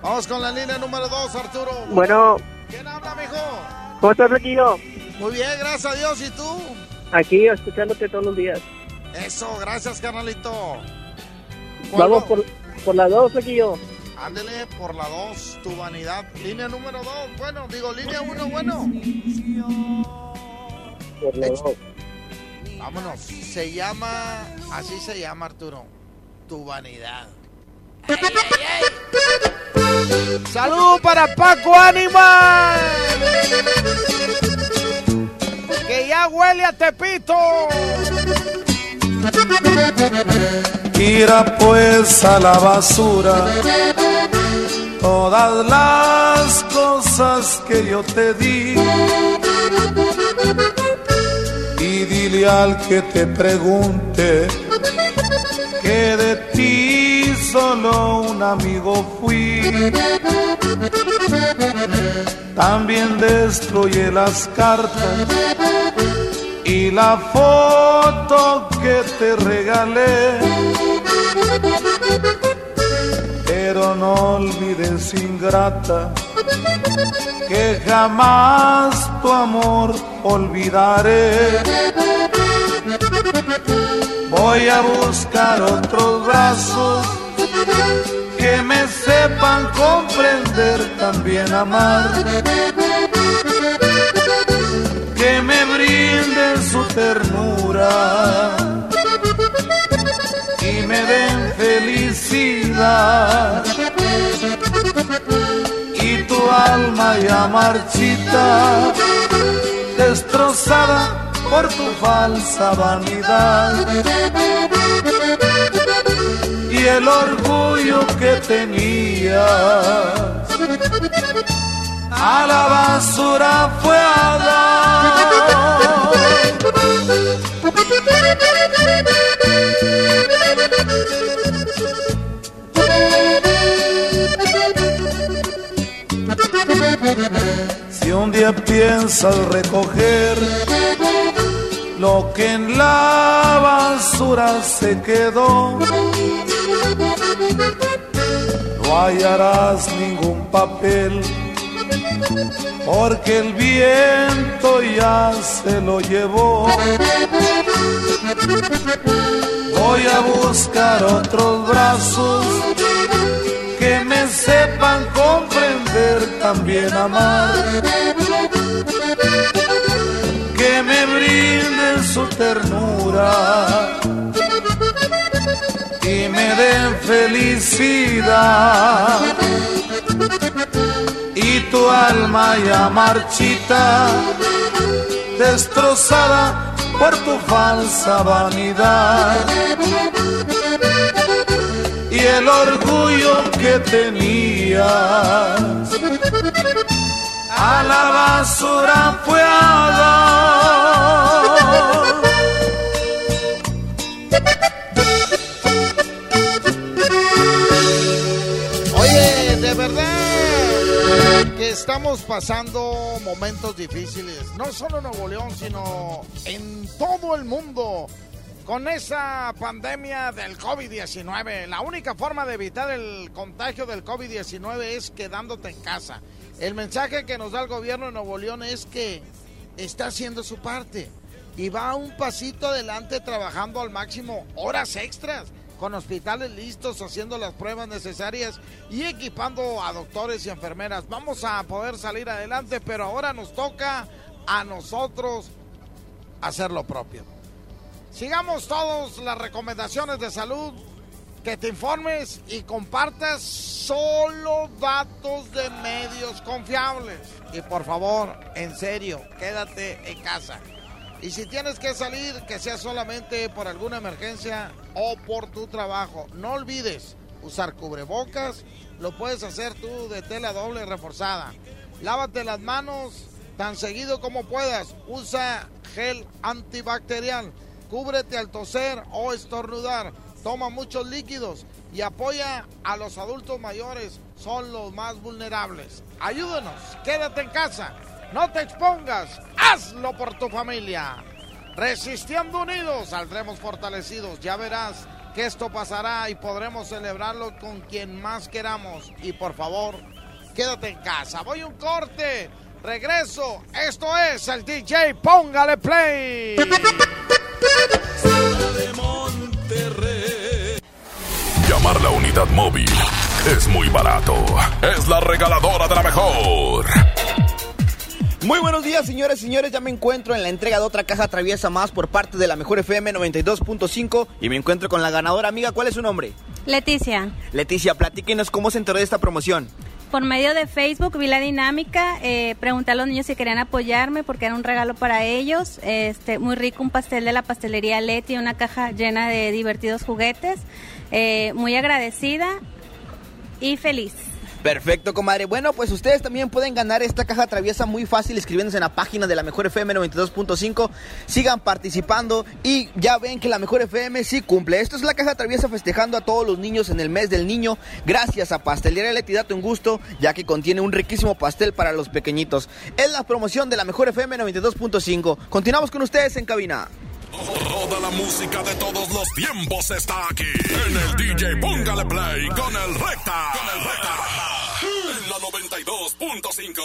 Vamos con la línea número 2, Arturo. Bueno, ¿Quién habla, mijo? ¿cómo estás, Flequillo? Muy bien, gracias a Dios. ¿Y tú? Aquí escuchándote todos los días. Eso, gracias, carnalito. Vamos por, por las dos, Flequillo. Ándele por la 2, tu vanidad. Línea número 2, bueno, digo, línea 1, bueno. Por las dos. Vámonos. Se llama, así se llama, Arturo. Tu vanidad. Salud para Paco Animal. Que ya huele a Tepito. Tira pues a la basura todas las cosas que yo te di. Y dile al que te pregunte que de ti solo un amigo fui. También destruye las cartas y la foto que te regalé. Pero no olvides, ingrata, que jamás tu amor olvidaré. Voy a buscar otros brazos que me sepan comprender, también amar. Que me brinden su ternura y me den felicidad. Y tu alma ya marchita, destrozada por tu falsa vanidad. Y el orgullo que tenías a la basura fue a Si un día piensas recoger lo que en la basura se quedó, no hallarás ningún papel, porque el viento ya se lo llevó. Voy a buscar otros brazos que me sepan comprender, también amar. Que me brinden su ternura y me den felicidad. Tu alma ya marchita, destrozada por tu falsa vanidad. Y el orgullo que tenías a la basura fue a dar. Estamos pasando momentos difíciles, no solo en Nuevo León, sino en todo el mundo. Con esa pandemia del COVID-19, la única forma de evitar el contagio del COVID-19 es quedándote en casa. El mensaje que nos da el gobierno de Nuevo León es que está haciendo su parte y va un pasito adelante trabajando al máximo horas extras con hospitales listos, haciendo las pruebas necesarias y equipando a doctores y enfermeras. Vamos a poder salir adelante, pero ahora nos toca a nosotros hacer lo propio. Sigamos todos las recomendaciones de salud, que te informes y compartas solo datos de medios confiables. Y por favor, en serio, quédate en casa. Y si tienes que salir, que sea solamente por alguna emergencia o por tu trabajo. No olvides usar cubrebocas, lo puedes hacer tú de tela doble reforzada. Lávate las manos tan seguido como puedas. Usa gel antibacterial. cúbrete al toser o estornudar, toma muchos líquidos y apoya a los adultos mayores, son los más vulnerables. Ayúdenos, quédate en casa, no te expongas, hazlo por tu familia. Resistiendo unidos, saldremos fortalecidos, ya verás que esto pasará y podremos celebrarlo con quien más queramos. Y por favor, quédate en casa. Voy un corte. Regreso. Esto es el DJ. Póngale play. Llamar la unidad móvil es muy barato. Es la regaladora de la mejor. Muy buenos días, señores y señores. Ya me encuentro en la entrega de otra caja traviesa más por parte de la Mejor FM 92.5 y me encuentro con la ganadora amiga. ¿Cuál es su nombre? Leticia. Leticia, platíquenos cómo se enteró de esta promoción. Por medio de Facebook vi la dinámica, eh, pregunté a los niños si querían apoyarme porque era un regalo para ellos. Este, muy rico, un pastel de la pastelería Leti, una caja llena de divertidos juguetes. Eh, muy agradecida y feliz. Perfecto, comadre. Bueno, pues ustedes también pueden ganar esta caja traviesa muy fácil escribiéndose en la página de la Mejor FM 92.5. Sigan participando y ya ven que la Mejor FM sí cumple. Esto es la caja traviesa festejando a todos los niños en el mes del niño. Gracias a Pastelería Leti, date un gusto, ya que contiene un riquísimo pastel para los pequeñitos. Es la promoción de la Mejor FM 92.5. Continuamos con ustedes en cabina. Toda la música de todos los tiempos está aquí en el DJ Póngale Play con el Recta. Con el Recta. En la 92.5.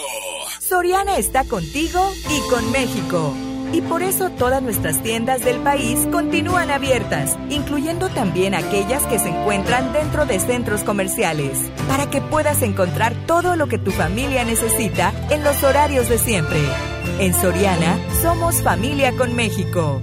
Soriana está contigo y con México. Y por eso todas nuestras tiendas del país continúan abiertas, incluyendo también aquellas que se encuentran dentro de centros comerciales, para que puedas encontrar todo lo que tu familia necesita en los horarios de siempre. En Soriana, somos familia con México.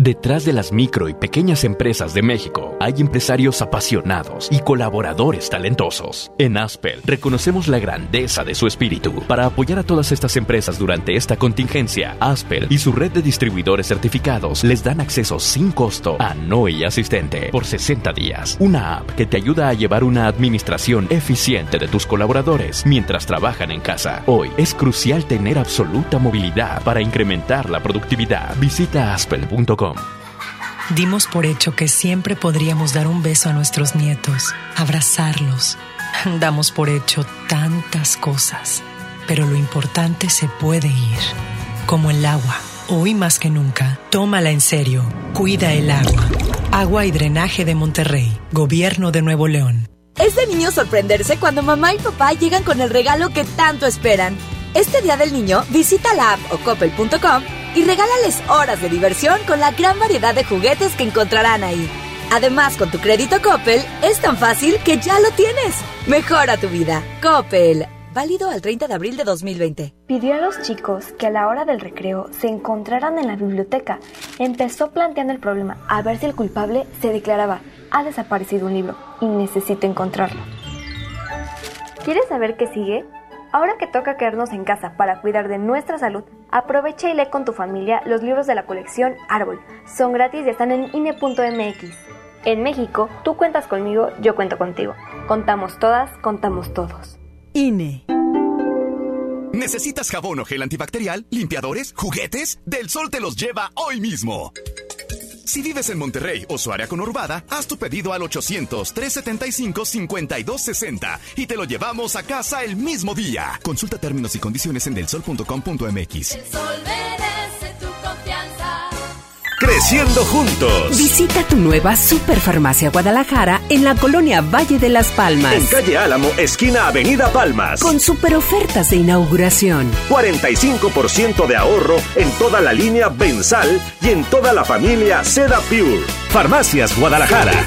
Detrás de las micro y pequeñas empresas de México hay empresarios apasionados y colaboradores talentosos. En Aspel reconocemos la grandeza de su espíritu. Para apoyar a todas estas empresas durante esta contingencia, Aspel y su red de distribuidores certificados les dan acceso sin costo a Noe Asistente por 60 días. Una app que te ayuda a llevar una administración eficiente de tus colaboradores mientras trabajan en casa. Hoy es crucial tener absoluta movilidad para incrementar la productividad. Visita aspel.com. Dimos por hecho que siempre podríamos dar un beso a nuestros nietos, abrazarlos. Damos por hecho tantas cosas, pero lo importante se puede ir, como el agua. Hoy más que nunca, tómala en serio, cuida el agua. Agua y Drenaje de Monterrey, Gobierno de Nuevo León. Es de niño sorprenderse cuando mamá y papá llegan con el regalo que tanto esperan. Este Día del Niño, visita la app o coppel.com y regálales horas de diversión con la gran variedad de juguetes que encontrarán ahí. Además, con tu crédito Coppel, es tan fácil que ya lo tienes. Mejora tu vida. Coppel. Válido al 30 de abril de 2020. Pidió a los chicos que a la hora del recreo se encontraran en la biblioteca. Empezó planteando el problema a ver si el culpable se declaraba ha desaparecido un libro y necesito encontrarlo. ¿Quieres saber qué sigue? Ahora que toca quedarnos en casa para cuidar de nuestra salud, aprovecha y lee con tu familia los libros de la colección Árbol. Son gratis y están en INE.mx. En México, tú cuentas conmigo, yo cuento contigo. Contamos todas, contamos todos. INE. ¿Necesitas jabón o gel antibacterial, limpiadores, juguetes? Del Sol te los lleva hoy mismo. Si vives en Monterrey o su área conurbada, haz tu pedido al 800-375-5260 y te lo llevamos a casa el mismo día. Consulta términos y condiciones en delsol.com.mx. El sol. Creciendo juntos. Visita tu nueva Superfarmacia Guadalajara en la colonia Valle de las Palmas. En calle Álamo, esquina Avenida Palmas. Con super ofertas de inauguración. 45% de ahorro en toda la línea Bensal y en toda la familia Seda Pure. Farmacias Guadalajara.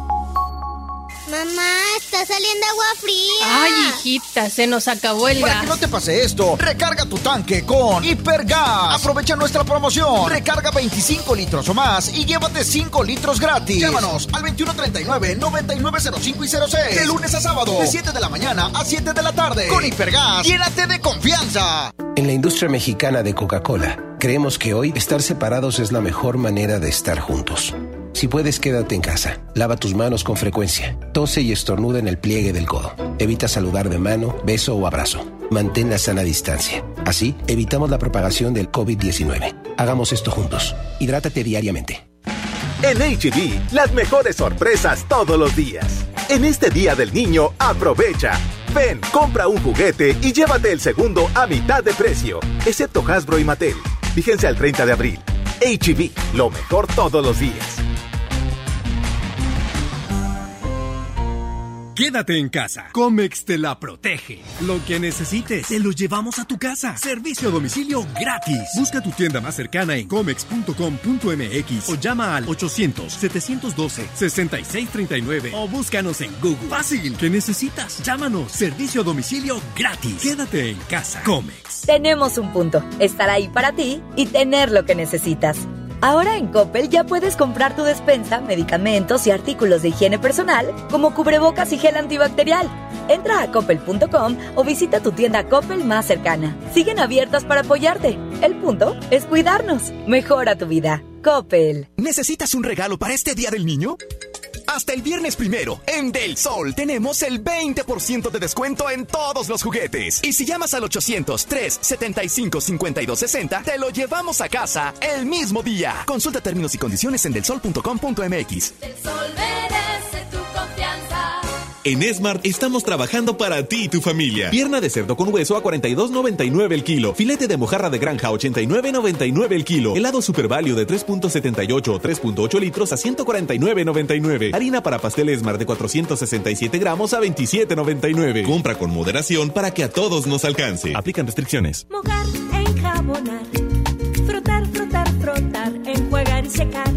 Mamá, está saliendo agua fría. Ay, hijita, se nos acabó el Para gas. que no te pase esto, recarga tu tanque con Hipergas. Aprovecha nuestra promoción. Recarga 25 litros o más y llévate 5 litros gratis. Llámanos al 2139-9905 y 06. De lunes a sábado, de 7 de la mañana a 7 de la tarde. Con Hipergas, llénate de confianza. En la industria mexicana de Coca-Cola, creemos que hoy estar separados es la mejor manera de estar juntos. Si puedes, quédate en casa. Lava tus manos con frecuencia. Tose y estornuda en el pliegue del codo. Evita saludar de mano, beso o abrazo. Mantén la sana distancia. Así, evitamos la propagación del COVID-19. Hagamos esto juntos. Hidrátate diariamente. En HB, las mejores sorpresas todos los días. En este Día del Niño, aprovecha. Ven, compra un juguete y llévate el segundo a mitad de precio, excepto Hasbro y Mattel. Fíjense al 30 de abril. HB, lo mejor todos los días. Quédate en casa. Comex te la protege. Lo que necesites, te lo llevamos a tu casa. Servicio a domicilio gratis. Busca tu tienda más cercana en comex.com.mx o llama al 800-712-6639 o búscanos en Google. Fácil, ¿qué necesitas? Llámanos. Servicio a domicilio gratis. Quédate en casa. Comex. Tenemos un punto, estar ahí para ti y tener lo que necesitas. Ahora en Coppel ya puedes comprar tu despensa, medicamentos y artículos de higiene personal como cubrebocas y gel antibacterial. Entra a coppel.com o visita tu tienda Coppel más cercana. Siguen abiertas para apoyarte. El punto es cuidarnos. Mejora tu vida. Coppel. ¿Necesitas un regalo para este Día del Niño? Hasta el viernes primero, en Del Sol tenemos el 20% de descuento en todos los juguetes. Y si llamas al 800-375-5260, te lo llevamos a casa el mismo día. Consulta términos y condiciones en delsol.com.mx. El sol. En Smart estamos trabajando para ti y tu familia. Pierna de cerdo con hueso a 42.99 el kilo. Filete de mojarra de granja a 89.99 el kilo. Helado Super Value de 3.78 o 3.8 litros a 149.99. Harina para pastel Smart de 467 gramos a 27.99. Compra con moderación para que a todos nos alcance. Aplican restricciones. Mojar, enjabonar, frotar, frotar, frotar, enjuagar y secar.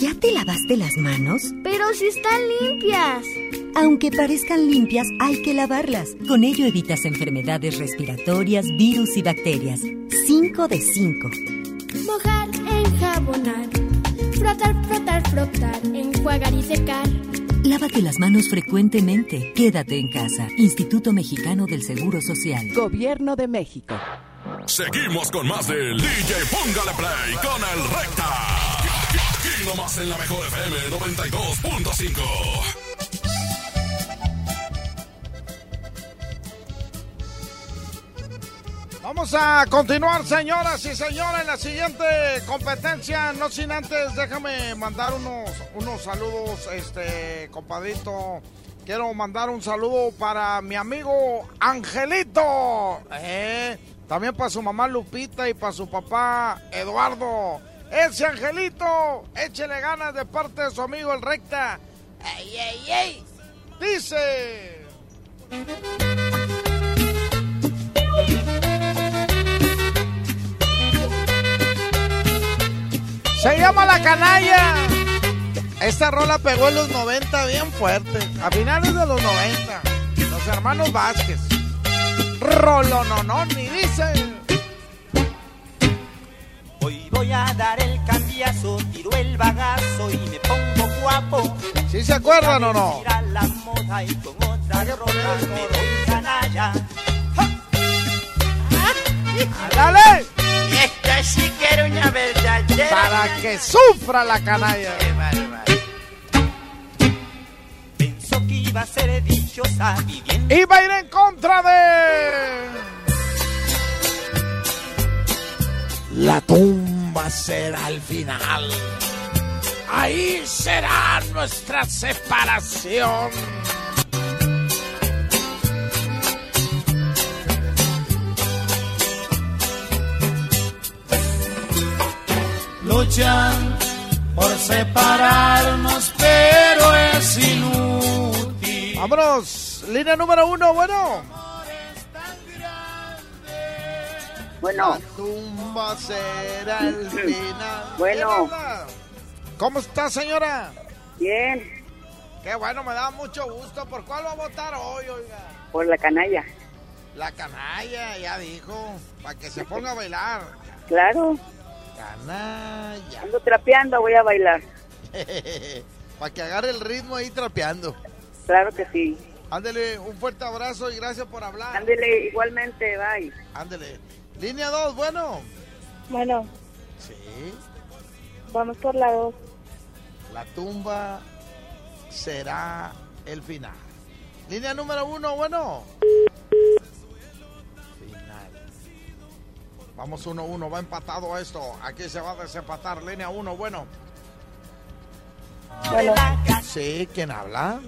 ¿Ya te lavaste las manos? Pero si están limpias. Aunque parezcan limpias, hay que lavarlas. Con ello evitas enfermedades respiratorias, virus y bacterias. 5 de 5. Mojar, enjabonar, frotar, frotar, frotar, enjuagar y secar. Lávate las manos frecuentemente. Quédate en casa. Instituto Mexicano del Seguro Social. Gobierno de México. Seguimos con más del DJ Póngale Play con el Recta. Aquí nomás en la mejor FM 92.5. Vamos a continuar, señoras y señores, en la siguiente competencia. No sin antes, déjame mandar unos, unos saludos, este, compadrito. Quiero mandar un saludo para mi amigo Angelito. ¿eh? También para su mamá Lupita y para su papá Eduardo. Ese Angelito, échele ganas de parte de su amigo el Recta. ¡Ey, ey, ey! Dice. Se llama La Canalla. Esta rola pegó en los 90 bien fuerte. A finales de los 90. Los hermanos Vázquez. Rolo no no ni dice. Hoy voy a dar el cambiazo, tiro el bagazo y me pongo guapo. ¿Sí se acuerdan o no? Mira la moda y con otra frotar, frotar, me voy canalla. ¡Dale! Esta sí que era una verdadera. Para que sufra la canalla. Qué bárbaro. Pensó que iba a ser dichosa viviendo. Iba a ir en contra de. La tumba será el final. Ahí será nuestra separación. Luchan por separarnos, pero es inútil. Vámonos, línea número uno, bueno. Bueno. La tumba será el *clears throat* final. Bueno. ¿Cómo está, señora? Bien, Qué bueno, me da mucho gusto. ¿Por cuál va a votar hoy, oiga? por la canalla. La canalla, ya dijo. Para que se ponga a bailar. Claro, Canalla. ando trapeando, voy a bailar. *laughs* Para que agarre el ritmo ahí trapeando. Claro que sí. Ándele, un fuerte abrazo y gracias por hablar. Ándele igualmente, bye. Ándele. Línea 2, bueno. Bueno, Sí. vamos por la dos. La tumba será el final. Línea número uno, bueno. Vamos 1-1, uno, uno, va empatado esto. Aquí se va a desempatar. Línea 1, bueno. Bueno, Sí, ¿quién habla?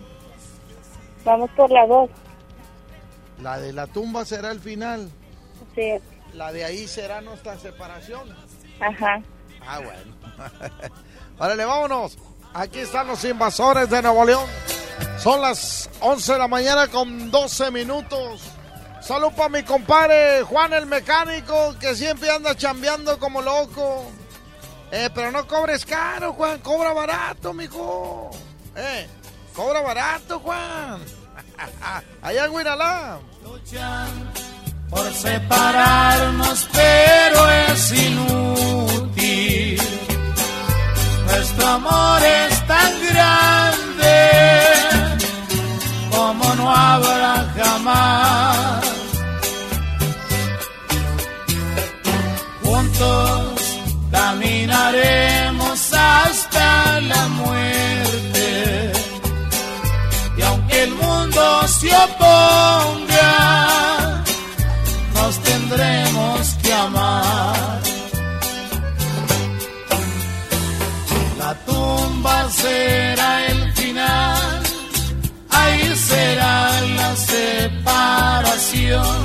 vamos por la dos. La de la tumba será el final. Sí, La de ahí será nuestra separación. ajá. Ah, bueno. *laughs* Órale, vámonos. Aquí están los invasores de Nuevo León. Son las 11 de la mañana con 12 minutos. Salud para mi compadre Juan el mecánico, que siempre anda chambeando como loco. Eh, pero no cobres caro, Juan. Cobra barato, mijo. Eh, cobra barato, Juan. *laughs* Allá en Huiralá. por separarnos, pero es inútil. Nuestro amor es tan grande como no habrá jamás. Caminaremos hasta la muerte. Y aunque el mundo se oponga, nos tendremos que amar. La tumba será el final, ahí será la separación.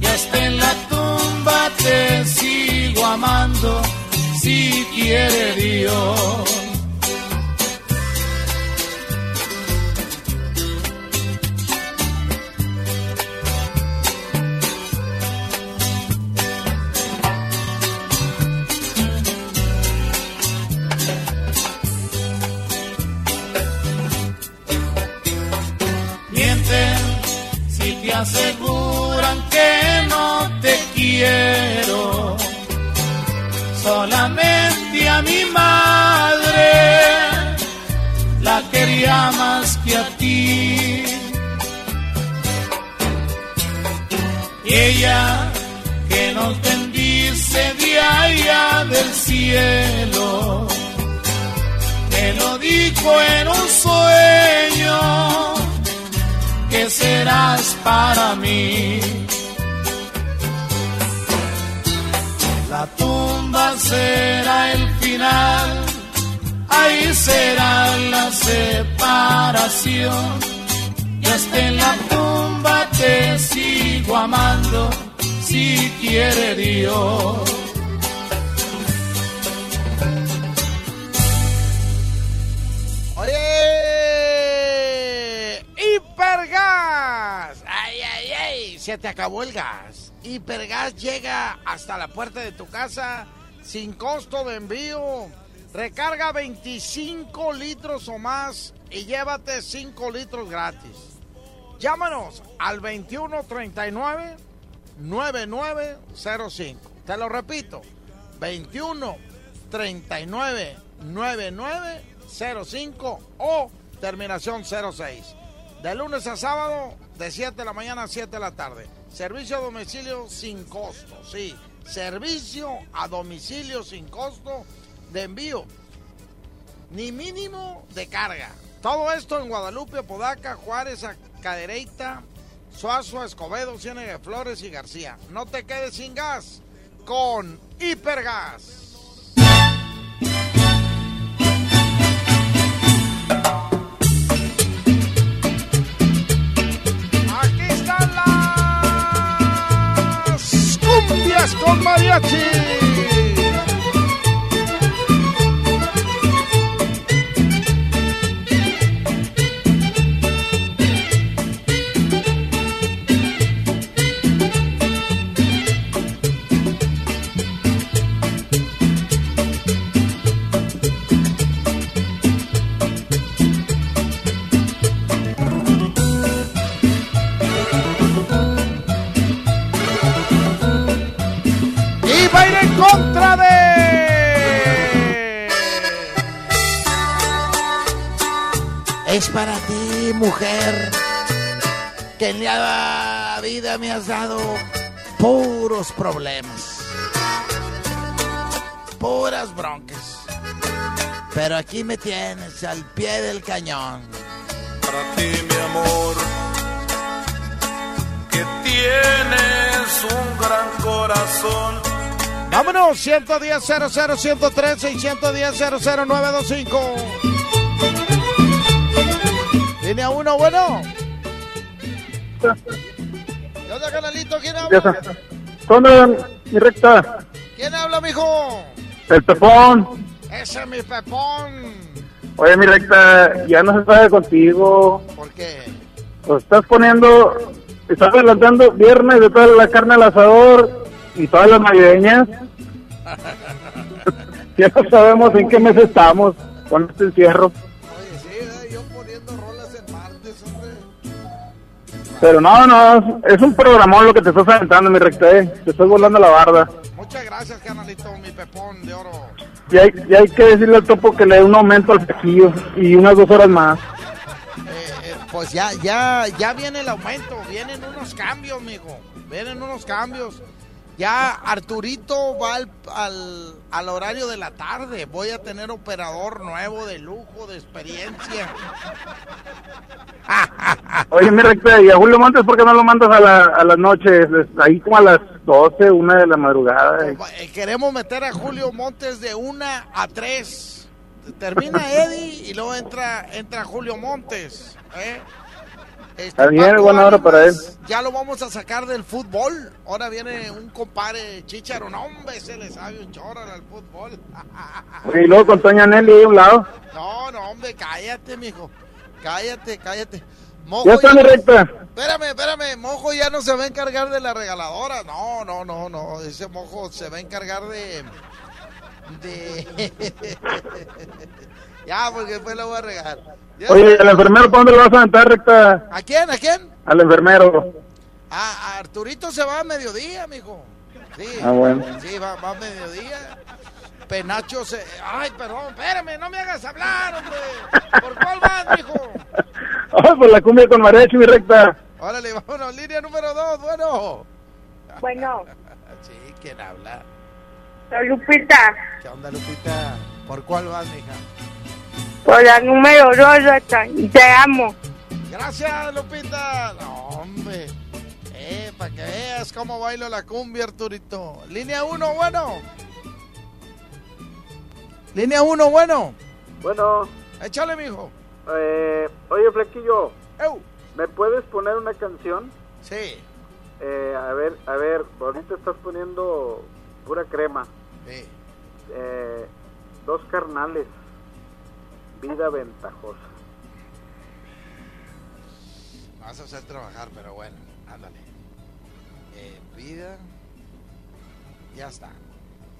Y hasta en la tumba te sigo amando, si quiere Dios. Mienten si te aseguran que no te quiero. Solamente a mi madre la quería más que a ti. Y ella que nos bendice de allá del cielo, me lo dijo en un sueño que serás para mí. La tumba será el final, ahí será la separación. Y hasta en la tumba te sigo amando, si quiere Dios. Oye, Hipergas. Ay, ay, ay, se te acabó el gas. Hipergas llega hasta la puerta de tu casa sin costo de envío. Recarga 25 litros o más y llévate 5 litros gratis. Llámanos al 2139 9905. Te lo repito, 21 39 9905 o terminación 06. De lunes a sábado, de 7 de la mañana a 7 de la tarde. Servicio a domicilio sin costo, sí. Servicio a domicilio sin costo de envío. Ni mínimo de carga. Todo esto en Guadalupe, Podaca, Juárez, Cadereyta, Suazo, Escobedo, Ciénaga de Flores y García. No te quedes sin gas con Hipergas. Cumbias con que en la vida me has dado puros problemas, puras broncas. Pero aquí me tienes al pie del cañón. Para ti, mi amor, que tienes un gran corazón. Vámonos, 110 00 113 y 110 00925. Línea 1, bueno. ¿Qué onda, canalito? ¿Quién habla? ¿Dónde, mi recta? ¿Quién habla, mijo? El pepón. Ese es mi pepón. Oye, mi recta, ya no se sabe contigo. ¿Por qué? Lo estás poniendo, estás adelantando viernes de toda la carne al asador y todas las navideñas. *laughs* ya no sabemos en qué mes estamos con este encierro. Pero no, no, es un programón lo que te estás aventando, mi recta, eh. Te estás volando la barda. Muchas gracias, canalito, mi pepón de oro. Y hay, y hay que decirle al topo que le dé un aumento al flequillo y unas dos horas más. Eh, Pues ya, ya, ya viene el aumento, vienen unos cambios, mijo. Vienen unos cambios. Ya Arturito va al, al, al horario de la tarde. Voy a tener operador nuevo de lujo, de experiencia. Oye, mi recta, y a Julio Montes, ¿por qué no lo mandas a, la, a las noches? Ahí como a las 12, una de la madrugada. Eh, Queremos meter a Julio Montes de una a tres. Termina Eddie y luego entra, entra Julio Montes. ¿eh? Este, Está bien, buena hora para él. Ya lo vamos a sacar del fútbol. Ahora viene un compadre Chicharo. No, hombre, se le sabe un chorro al fútbol. *laughs* Y luego con Toña Nelly ahí a un lado. No, no, hombre, cállate, mijo. Cállate, cállate. Mojo Ya está, mi recta. Espérame, espérame. Mojo ya no se va a encargar de la regaladora. No, no, no, no. Ese mojo se va a encargar de. De. *laughs* ya, porque después lo voy a regalar. Ya Oye. ¿al enfermero para dónde lo vas a aventar, recta? ¿A quién? ¿A quién? Al enfermero. A, a Arturito se va a mediodía, mijo. Sí. Ah, bueno. Sí, va, va a mediodía. Penacho se. Ay, perdón, espérame, no me hagas hablar, hombre. ¿Por cuál vas, mijo? *laughs* Ay, pues la cumbia con mariachi, mi recta. Órale, vámonos, línea número dos, bueno. Bueno, *laughs* Sí, ¿quién habla? soy Lupita. ¿Qué onda, Lupita? ¿Por cuál vas, mija? Por la número dos, y te amo. Gracias, Lupita. No, hombre. Eh, para que veas cómo bailo la cumbia, Arturito. Línea uno, bueno. Línea uno, bueno. Bueno, Échale, mijo. eh, oye, Flequillo, Eu. ¿me puedes poner una canción? Sí. Eh, a ver, a ver, ahorita estás poniendo pura crema. Sí. Eh, dos carnales, vida ventajosa. Vas a hacer trabajar, pero bueno, ándale. Eh, vida. Ya está.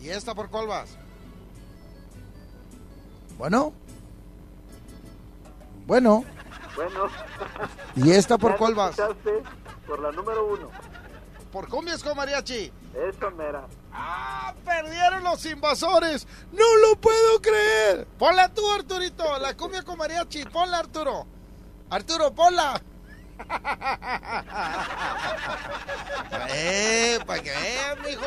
¿Y esta por cuál vas? Bueno. Bueno. Bueno. ¿Y esta por cuál vas? Por la número uno. Por cumbias con mariachi. Esa mera. ¡Ah! ¡Perdieron los invasores! ¡No lo puedo creer! Ponla tú, Arturito. La cumbia con mariachi. Ponla, Arturo. Arturo, ponla. *laughs* eh, para que veas, mijo.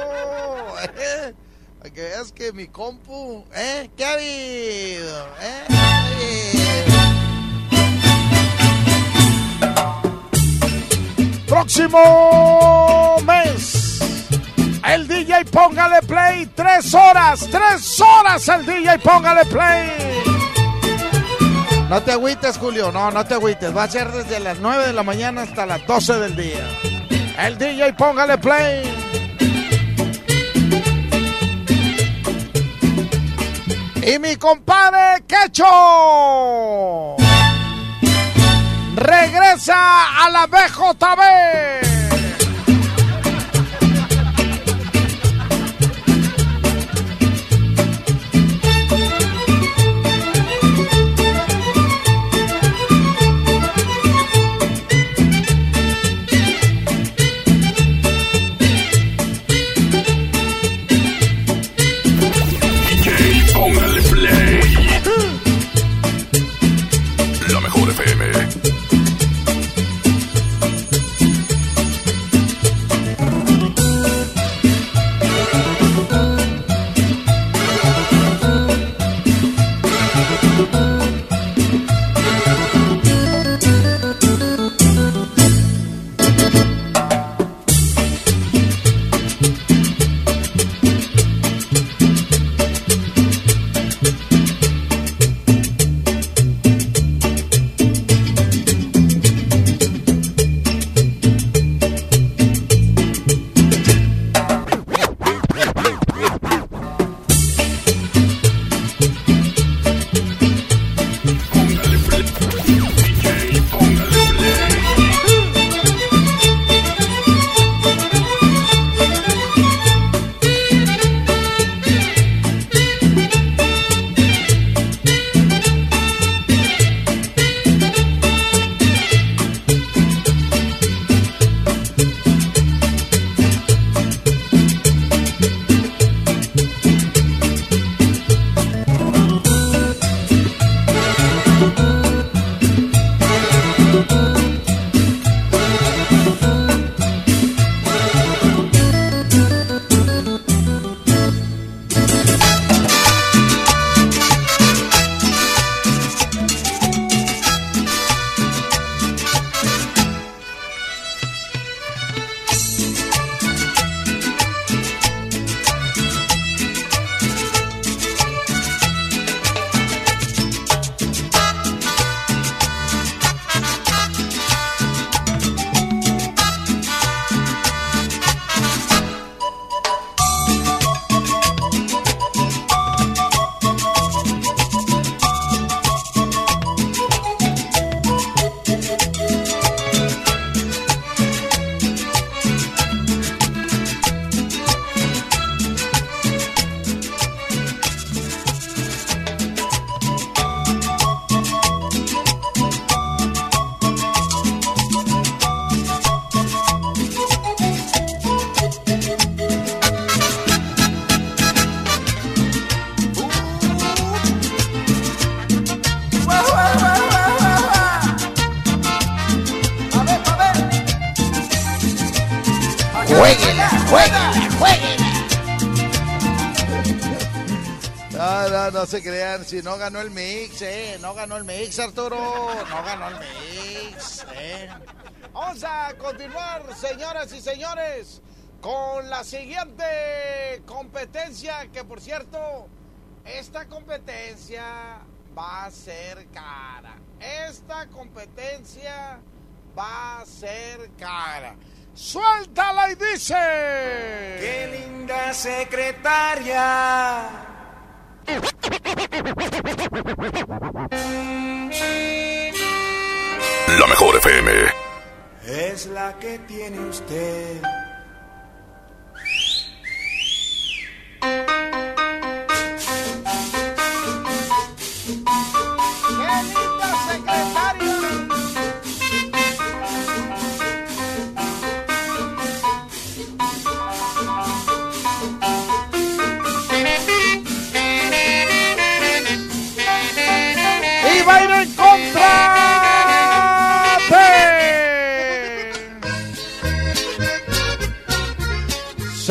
Eh, para que veas que mi compu, ¿eh? ¿Qué ha habido? ¿Eh? ¿Qué ha habido? Próximo mes. El DJ póngale play. Tres horas. Tres horas el DJ póngale play. No te agüites, Julio. No, no te agüites. Va a ser desde las 9 de la mañana hasta las 12 del día. El DJ póngale play. Y mi compadre Quecho regresa a la BJB. Si no ganó el mix, eh, no ganó el mix, Arturo, no ganó el mix, eh. Vamos a continuar, señoras y señores, con la siguiente competencia, que por cierto, esta competencia va a ser cara. Esta competencia va a ser cara. Suéltala y dice. Qué linda secretaria. La mejor FM. Es la que tiene usted.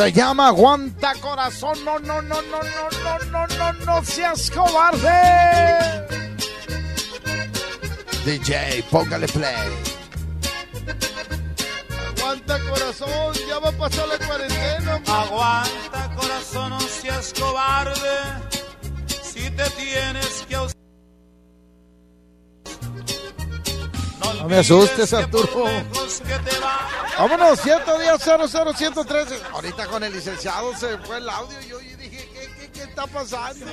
Se llama Aguanta Corazón. No, no, no, no, no, no, no, no, no seas cobarde. DJ, póngale play. Aguanta corazón, ya va a pasar la cuarentena. Aguanta corazón, no seas cobarde. Si te tienes que me asustes, Arturo. Vámonos, 110 00 113. Ahorita con el licenciado se fue el audio y yo y dije, ¿qué, qué, qué está pasando?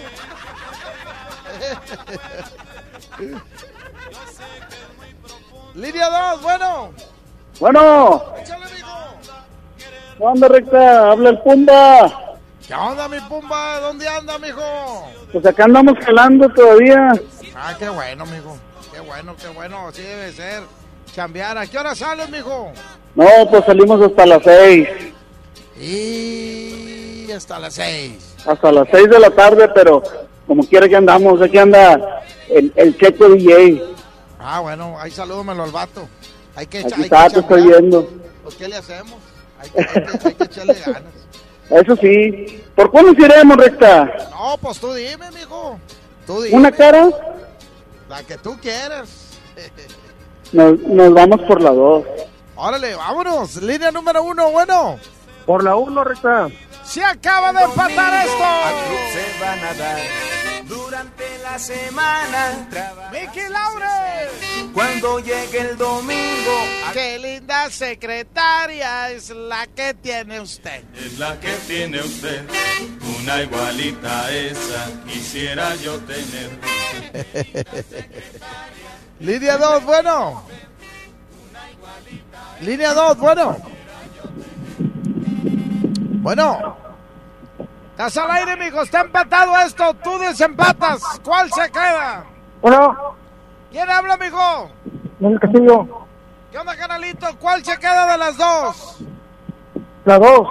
Línea 2, bueno. Bueno. ¿Qué onda, recta? Habla el Pumba. ¿Qué onda, mi pumba? ¿Dónde anda, mijo? Pues acá andamos jalando todavía. Ah, qué bueno, mijo. Bueno, qué bueno. Así debe ser. Chambear. ¿A qué hora sales, mijo? No, pues salimos hasta las seis. Y hasta las seis. Hasta las seis de la tarde, pero como quiera que andamos, aquí anda el, el checo DJ. Ah, bueno, ahí salúdamelo al vato. Hay que, Aquí hay está, que te estoy viendo. Pues, ¿qué le hacemos? Hay que, hay que- hay que echarle ganas. Eso sí. ¿Por cuál nos iremos, recta? No, pues tú dime, mijo. Tú dime. ¿Una cara? La que tú quieras. Nos, nos vamos por la dos. Órale, vámonos. Línea número uno, bueno. Por la uno, recta. Se acaba de empatar esto. se van a dar durante la semana. Mickey Laure. Cuando llegue el domingo, Qué linda secretaria es la que tiene usted. es la que tiene usted. Una igualita a esa quisiera yo tener. *laughs* Línea 2, bueno. Línea 2, bueno. Bueno. Estás al aire, mijo. Está empatado esto. Tú desempatas. ¿Cuál se queda? Bueno, ¿Quién habla, mijo? el Castillo. ¿Qué onda, canalito? ¿Cuál se queda de las dos? La dos.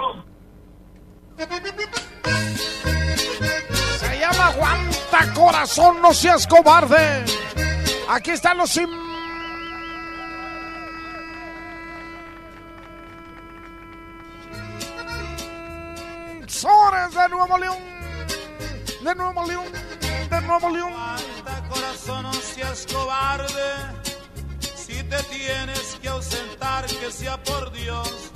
Se llama Aguanta Corazón, no seas cobarde. Aquí están los sim... De Nuevo León. De Nuevo León. De Nuevo León. Aguanta, corazón, no seas cobarde. Si te tienes que ausentar, que sea por Dios.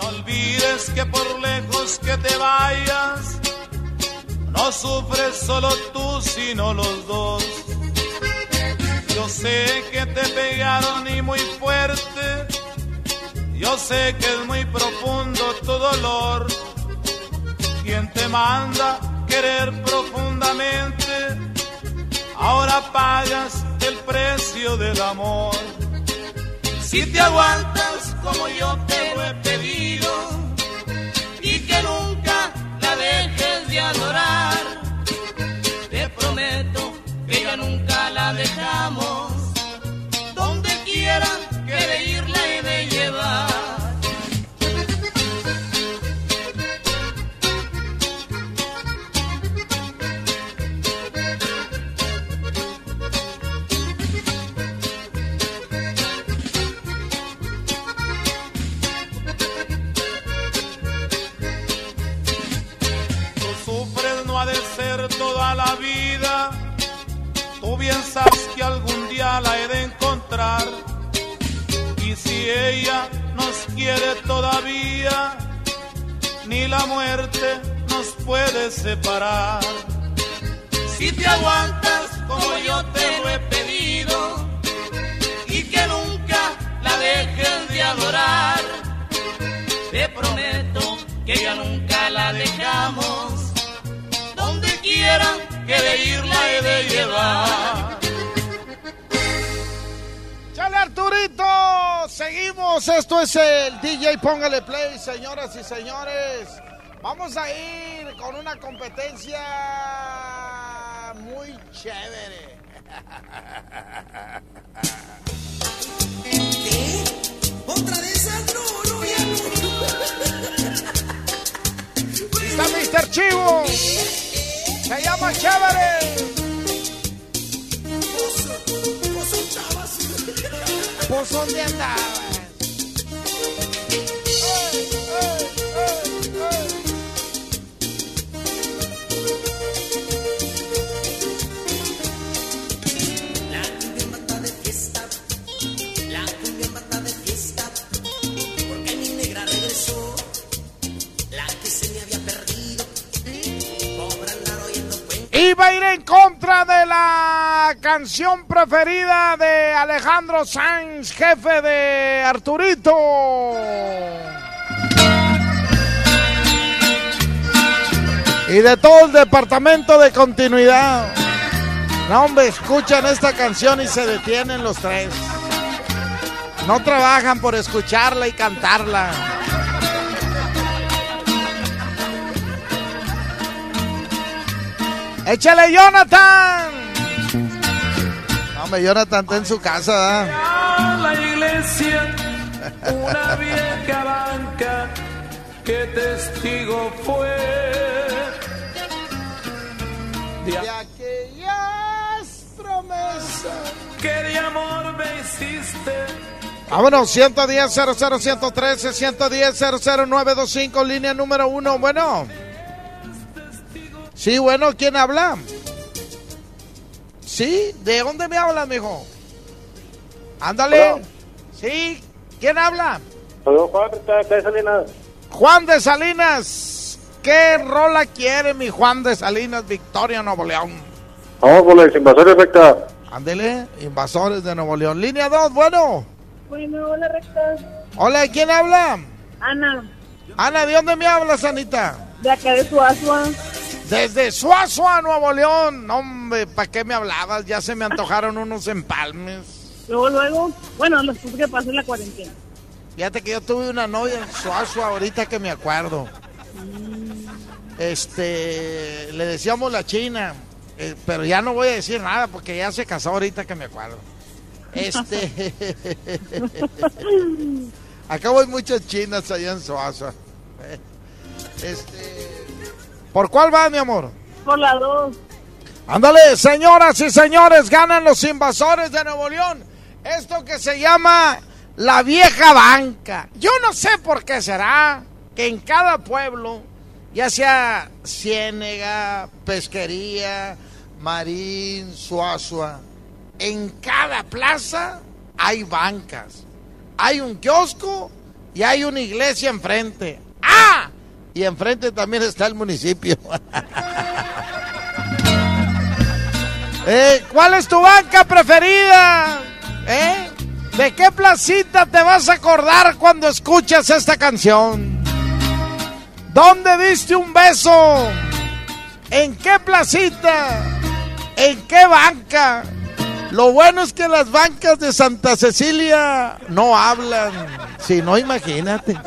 No olvides que por lejos que te vayas, no sufres solo tú, sino los dos. Yo sé que te pegaron y muy fuerte. Yo sé que es muy profundo tu dolor. Quien te manda querer profundamente, ahora pagas el precio del amor. Si te aguantas como yo te lo he pedido y que nunca la dejes de adorar, te prometo que ya nunca la dejamos. Donde quiera la he de encontrar. Y si ella nos quiere todavía, ni la muerte nos puede separar. Si te aguantas como yo te lo he pedido y que nunca la dejes de adorar, te prometo que ya nunca la dejamos. Donde quiera que de ir la he de llevar. ¡Chale, Arturito! Seguimos. Esto es el DJ Póngale Play, señoras y señores. Vamos a ir con una competencia muy chévere. ¿Otra de esas? No, no, ya Está Mr. Chivo. Se llama Chévere. ¿Por dónde andaba? La canción preferida de Alejandro Sanz, jefe de Arturito. Y de todo el departamento de continuidad. No, hombre, escuchan esta canción y se detienen los tres. No trabajan por escucharla y cantarla. ¡Échale, Jonathan! Hombre, Jonathan está en su casa, la iglesia, una vieja banca que testigo fue de aquellas promesas que de amor me hiciste. Vámonos, 110 00 113 110 00925 línea número uno. Bueno. Sí, bueno, ¿quién habla? Sí, ¿de dónde me hablas, mijo? Ándale. Hola. Sí, ¿quién habla? Soy Juan de Salinas. Juan de Salinas. ¿Qué rola quiere mi Juan de Salinas, Victoria, Nuevo León? Vamos por los invasores recta. Ándele, invasores de Nuevo León. Línea 2, bueno. Bueno, hola, recta. Hola, ¿quién habla? Ana, Ana, ¿de dónde me hablas, Anita? de acá de Suazua. Desde Suazua, Nuevo León. No, Hombre, ¿para qué me hablabas? Ya se me antojaron unos empalmes. Luego, luego, bueno, después que pasó la cuarentena. Fíjate que yo tuve una novia en Suazua ahorita que me acuerdo. Este, le decíamos la China, eh, pero ya no voy a decir nada porque ya se casó ahorita que me acuerdo. Este, *laughs* acá hay muchas chinas allá en Suazua. Este, ¿por cuál va, mi amor? Por la dos. Ándale, señoras y señores, ganan los invasores de Nuevo León. Esto que se llama la vieja banca. Yo no sé por qué será que en cada pueblo, ya sea Ciénega, Pesquería, Marín, Suazua, en cada plaza hay bancas. Hay un kiosco y hay una iglesia enfrente. ¡Ah! Y enfrente también está el municipio. *laughs* Eh, ¿Cuál es tu banca preferida? ¿Eh? ¿De qué placita te vas a acordar cuando escuchas esta canción? ¿Dónde diste un beso? ¿En qué placita? ¿En qué banca? Lo bueno es que las bancas de Santa Cecilia no hablan. Si no, imagínate.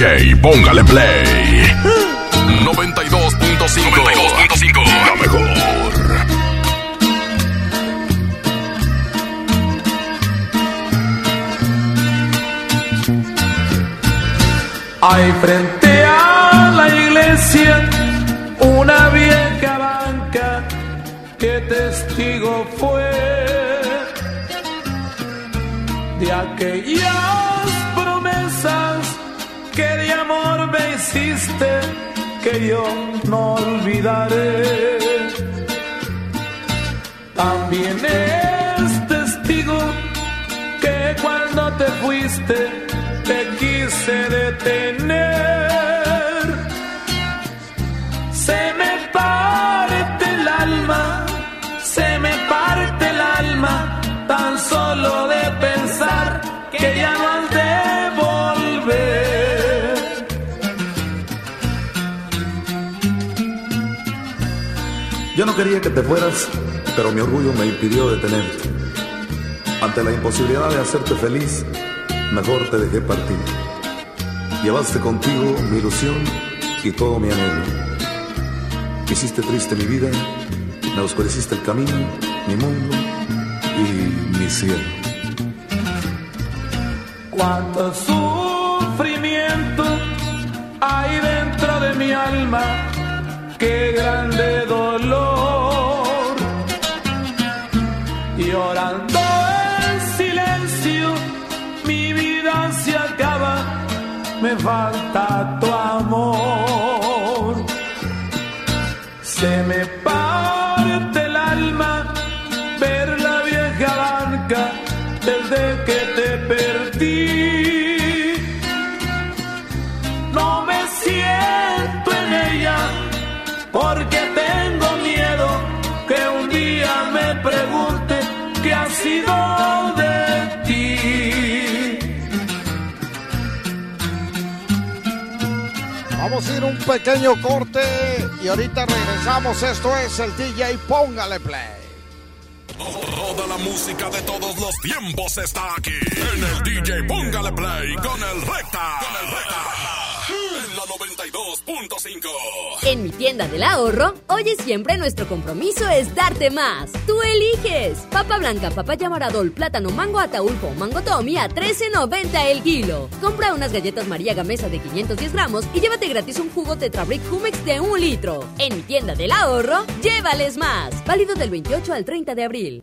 DJ, póngale play. 92.5. 92.5. La mejor. Hay frente a la iglesia una vieja banca que testigo fue de aquellas promesas que de amor me hiciste que yo no olvidaré. También es testigo que cuando te fuiste te quise detener. No quería que te fueras, pero mi orgullo me impidió detenerte. Ante la imposibilidad de hacerte feliz, mejor te dejé partir. Llevaste contigo mi ilusión y todo mi anhelo. Hiciste triste mi vida, me oscureciste el camino, mi mundo y mi cielo. Cuánto sufrimiento hay dentro de mi alma, qué grande dolor. Llorando en silencio, mi vida se acaba, me falta tu amor. Se me pequeño corte y ahorita regresamos. Esto es el DJ Póngale Play. Toda la música de todos los tiempos está aquí en el DJ Póngale Play con el Recta. Con el Recta. En la 92.5. En mi tienda del ahorro, oye siempre nuestro compromiso es darte más. Tú eliges. Papa blanca, papaya maradol, plátano, mango ataulfo, mango tommy a 13.90 el kilo. Compra unas galletas María Gamesa de 510 gramos y llévate gratis un jugo Tetrabric Humex de un litro. En mi tienda del ahorro, llévales más. Válido del 28 al 30 de abril.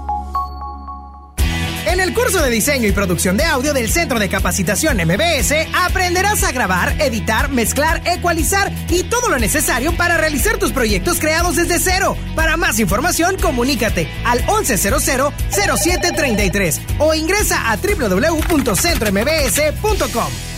En el curso de diseño y producción de audio del Centro de Capacitación MBS aprenderás a grabar, editar, mezclar, ecualizar y todo lo necesario para realizar tus proyectos creados desde cero. Para más información, comunícate al 1100-0733 o ingresa a www.centrombs.com.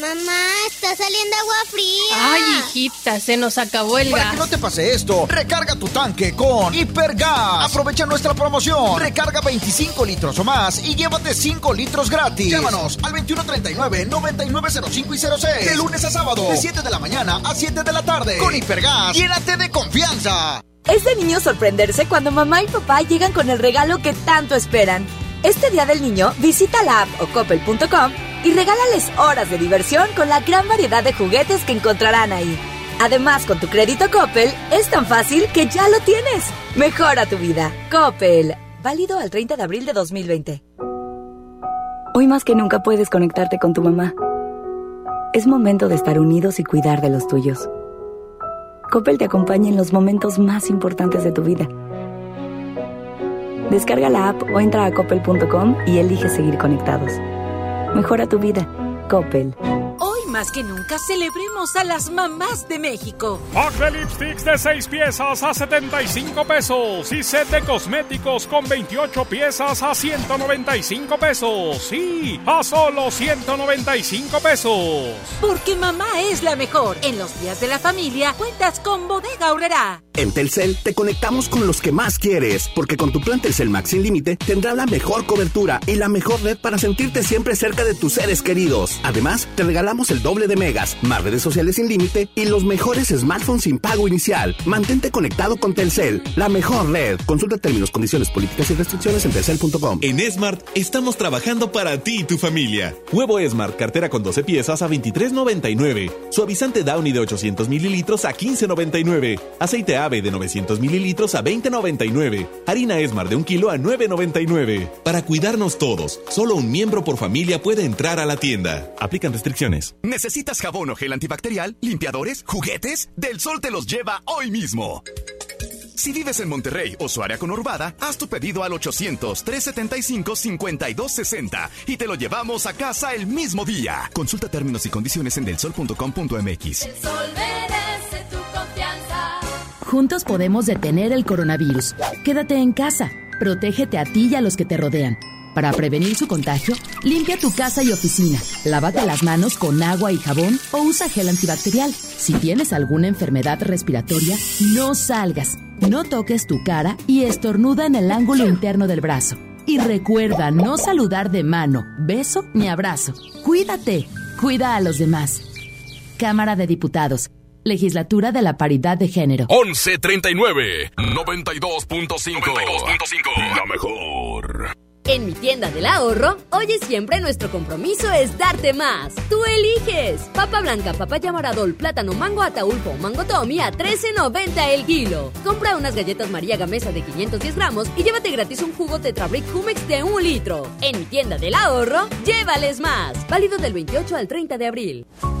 Mamá, está saliendo agua fría. Ay, hijita, se nos acabó el Para gas. que no te pase esto, recarga tu tanque con Hipergas. Aprovecha nuestra promoción. Recarga 25 litros o más y llévate 5 litros gratis. Llámanos al 2139-9905 y 06. De lunes a sábado, de 7 de la mañana a 7 de la tarde. Con Hipergas, llénate de confianza. Es de niño sorprenderse cuando mamá y papá llegan con el regalo que tanto esperan. Este Día del Niño, visita la app o coppel.com y regálales horas de diversión con la gran variedad de juguetes que encontrarán ahí. Además, con tu crédito Coppel, es tan fácil que ya lo tienes. Mejora tu vida. Coppel. Válido al 30 de abril de 2020. Hoy más que nunca puedes conectarte con tu mamá. Es momento de estar unidos y cuidar de los tuyos. Coppel te acompaña en los momentos más importantes de tu vida. Descarga la app o entra a coppel.com y elige seguir conectados. Mejora tu vida. Coppel. Más que nunca celebremos a las mamás de México. Pack de lipsticks de 6 piezas a 75 pesos y set de cosméticos con 28 piezas a 195 pesos. Sí, a solo 195 pesos. Porque mamá es la mejor. En los días de la familia cuentas con Bodega Aurrera. En Telcel te conectamos con los que más quieres, porque con tu plan Telcel Max sin límite tendrás la mejor cobertura y la mejor red para sentirte siempre cerca de tus seres queridos. Además, te regalamos el doble de megas, más redes sociales sin límite y los mejores smartphones sin pago inicial. Mantente conectado con Telcel, la mejor red. Consulta términos, condiciones, políticas y restricciones en telcel.com. En Smart estamos trabajando para ti y tu familia. Huevo Smart, cartera con 12 piezas a 23.99. Suavizante Downy de 800 mililitros a 15.99. Aceite ave de 900 mililitros a 20.99. Harina Smart de un kilo a 9.99. Para cuidarnos todos, solo un miembro por familia puede entrar a la tienda. Aplican restricciones. ¿Necesitas jabón o gel antibacterial, limpiadores, juguetes? Del Sol te los lleva hoy mismo. Si vives en Monterrey o su área conurbada, haz tu pedido al 800-375-5260 y te lo llevamos a casa el mismo día. Consulta términos y condiciones en delsol.com.mx. El sol merece tu confianza. Juntos podemos detener el coronavirus. Quédate en casa. Protégete a ti y a los que te rodean. Para prevenir su contagio, limpia tu casa y oficina. Lávate las manos con agua y jabón o usa gel antibacterial. Si tienes alguna enfermedad respiratoria, no salgas. No toques tu cara y estornuda en el ángulo interno del brazo. Y recuerda no saludar de mano, beso ni abrazo. Cuídate. Cuida a los demás. Cámara de Diputados. Legislatura de la Paridad de Género. 1139 92.5 La mejor. En mi tienda del ahorro, oye siempre nuestro compromiso es darte más. Tú eliges. Papa blanca, papaya maradol, plátano, mango ataulfo, mango tommy a 13.90 el kilo. Compra unas galletas María Gamesa de 510 gramos y llévate gratis un jugo Tetrabric Humex de un litro. En mi tienda del ahorro, llévales más. Válido del 28 al 30 de abril.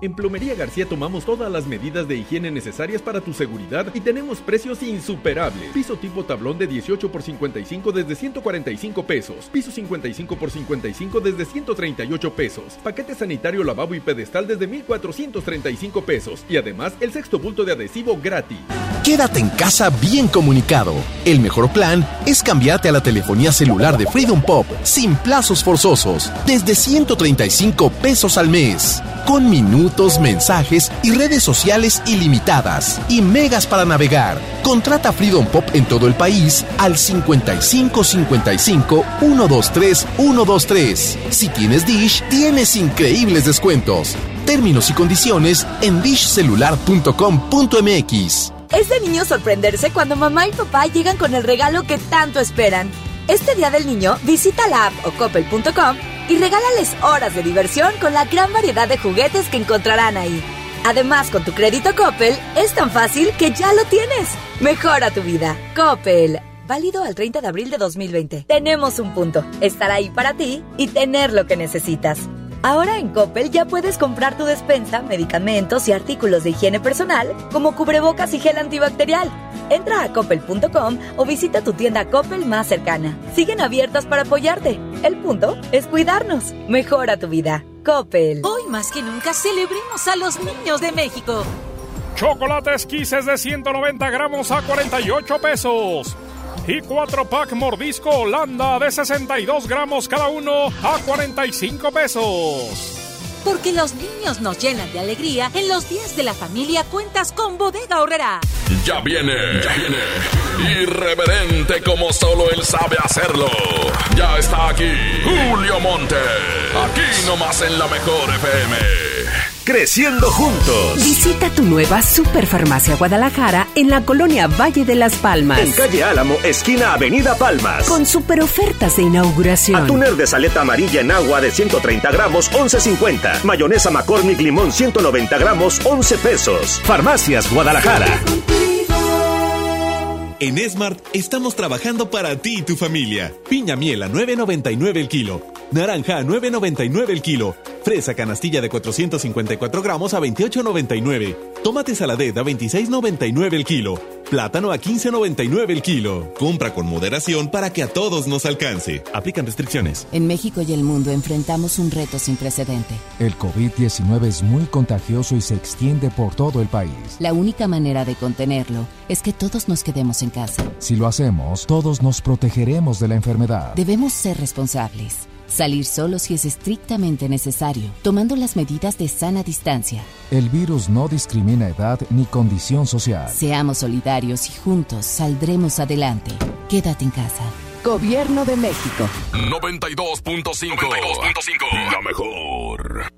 En Plomería García tomamos todas las medidas de higiene necesarias para tu seguridad y tenemos precios insuperables. Piso tipo tablón de 18 por 55 desde 145 pesos. Piso 55 por 55 desde 138 pesos. Paquete sanitario lavabo y pedestal desde 1435 pesos. Y además el sexto bulto de adhesivo gratis. Quédate en casa bien comunicado. El mejor plan es cambiarte a la telefonía celular de Freedom Pop sin plazos forzosos desde 135 pesos al mes. Con minutos, mensajes y redes sociales ilimitadas y megas para navegar. Contrata Freedom Pop en todo el país al 55 55 123 123. Si tienes Dish, tienes increíbles descuentos. Términos y condiciones en dishcelular.com.mx. Es de niño sorprenderse cuando mamá y papá llegan con el regalo que tanto esperan. Este día del niño, visita la app o coppel.com y regálales horas de diversión con la gran variedad de juguetes que encontrarán ahí. Además, con tu crédito Coppel, es tan fácil que ya lo tienes. Mejora tu vida. Coppel. Válido al 30 de abril de 2020. Tenemos un punto. Estar ahí para ti y tener lo que necesitas. Ahora en Coppel ya puedes comprar tu despensa, medicamentos y artículos de higiene personal, como cubrebocas y gel antibacterial. Entra a coppel.com o visita tu tienda Coppel más cercana. Siguen abiertas para apoyarte. El punto es cuidarnos. Mejora tu vida. Coppel. Hoy más que nunca celebremos a los niños de México. Chocolates Kisses de 190 gramos a 48 pesos. Y 4 pack mordisco Holanda de 62 gramos cada uno a 45 pesos. Porque los niños nos llenan de alegría, en los días de la familia cuentas con Bodega Horrera. Ya viene, ya viene. Irreverente como solo él sabe hacerlo. Ya está aquí Julio Monte. Aquí nomás en la mejor FM. Creciendo juntos. Visita tu nueva Superfarmacia Guadalajara en la colonia Valle de las Palmas. En calle Álamo, esquina Avenida Palmas. Con super ofertas de inauguración. Atuner de saleta amarilla en agua de 130 gramos, 11.50. Mayonesa McCormick limón 190 gramos, 11 pesos. Farmacias Guadalajara. En Smart estamos trabajando para ti y tu familia. Piña miel a 9.99 el kilo. Naranja a 9.99 el kilo. Fresa canastilla de 454 gramos a 28.99. Tomate saladet a 26.99 el kilo. Plátano a 15.99 el kilo. Compra con moderación para que a todos nos alcance. Aplican restricciones. En México y el mundo enfrentamos un reto sin precedente. El COVID-19 es muy contagioso y se extiende por todo el país. La única manera de contenerlo es que todos nos quedemos en casa. Si lo hacemos, todos nos protegeremos de la enfermedad. Debemos ser responsables. Salir solo si es estrictamente necesario, tomando las medidas de sana distancia. El virus no discrimina edad ni condición social. Seamos solidarios y juntos saldremos adelante. Quédate en casa. Gobierno de México. 92.5. La mejor.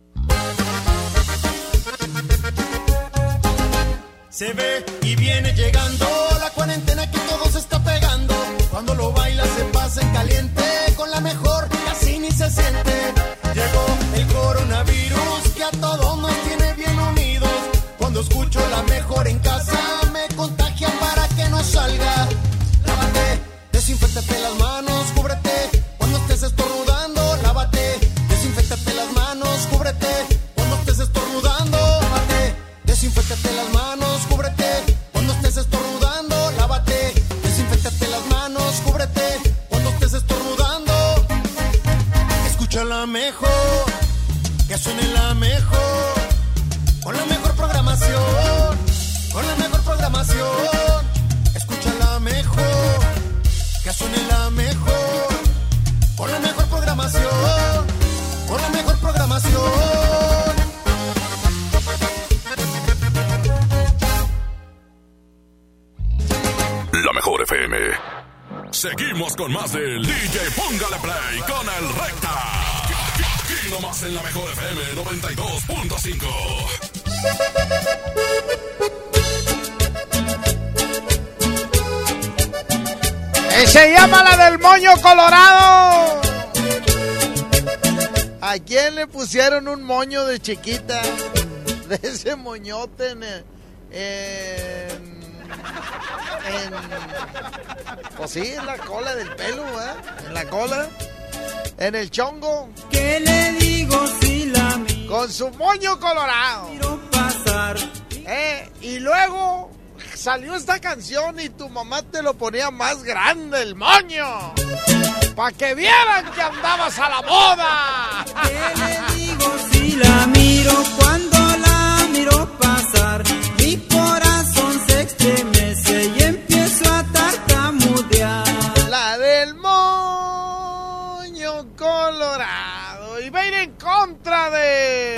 Se ve y viene llegando la cuarentena que todos está pegando. Cuando lo baila se pasa en caliente con la mejor salga. Lávate, desinfectate las manos, cúbrete. Cuando estés estornudando, lávate, desinfectate las manos, cúbrete. Cuando estés estornudando, lávate, desinfectate las manos, cúbrete. Cuando estés estornudando, lávate, desinfectate las manos, cúbrete. Cuando estés estornudando, escucha la mejor, Seguimos con más del DJ Póngale Play con el Recta. Aquí nomás en la mejor FM 92.5. Eh, Se llama la del moño colorado. ¿A quién le pusieron un moño de chiquita? *laughs* De ese moñote en, en- pues sí, en la cola del pelo, ¿eh? En la cola, en el chongo. ¿Qué le digo si la miro Con su moño colorado. pasar? Eh, y luego salió esta canción y tu mamá te lo ponía más grande el moño. Pa' que vieran que andabas a la moda. ¿Qué le digo si la miro cuando la miro pasar? En contra de.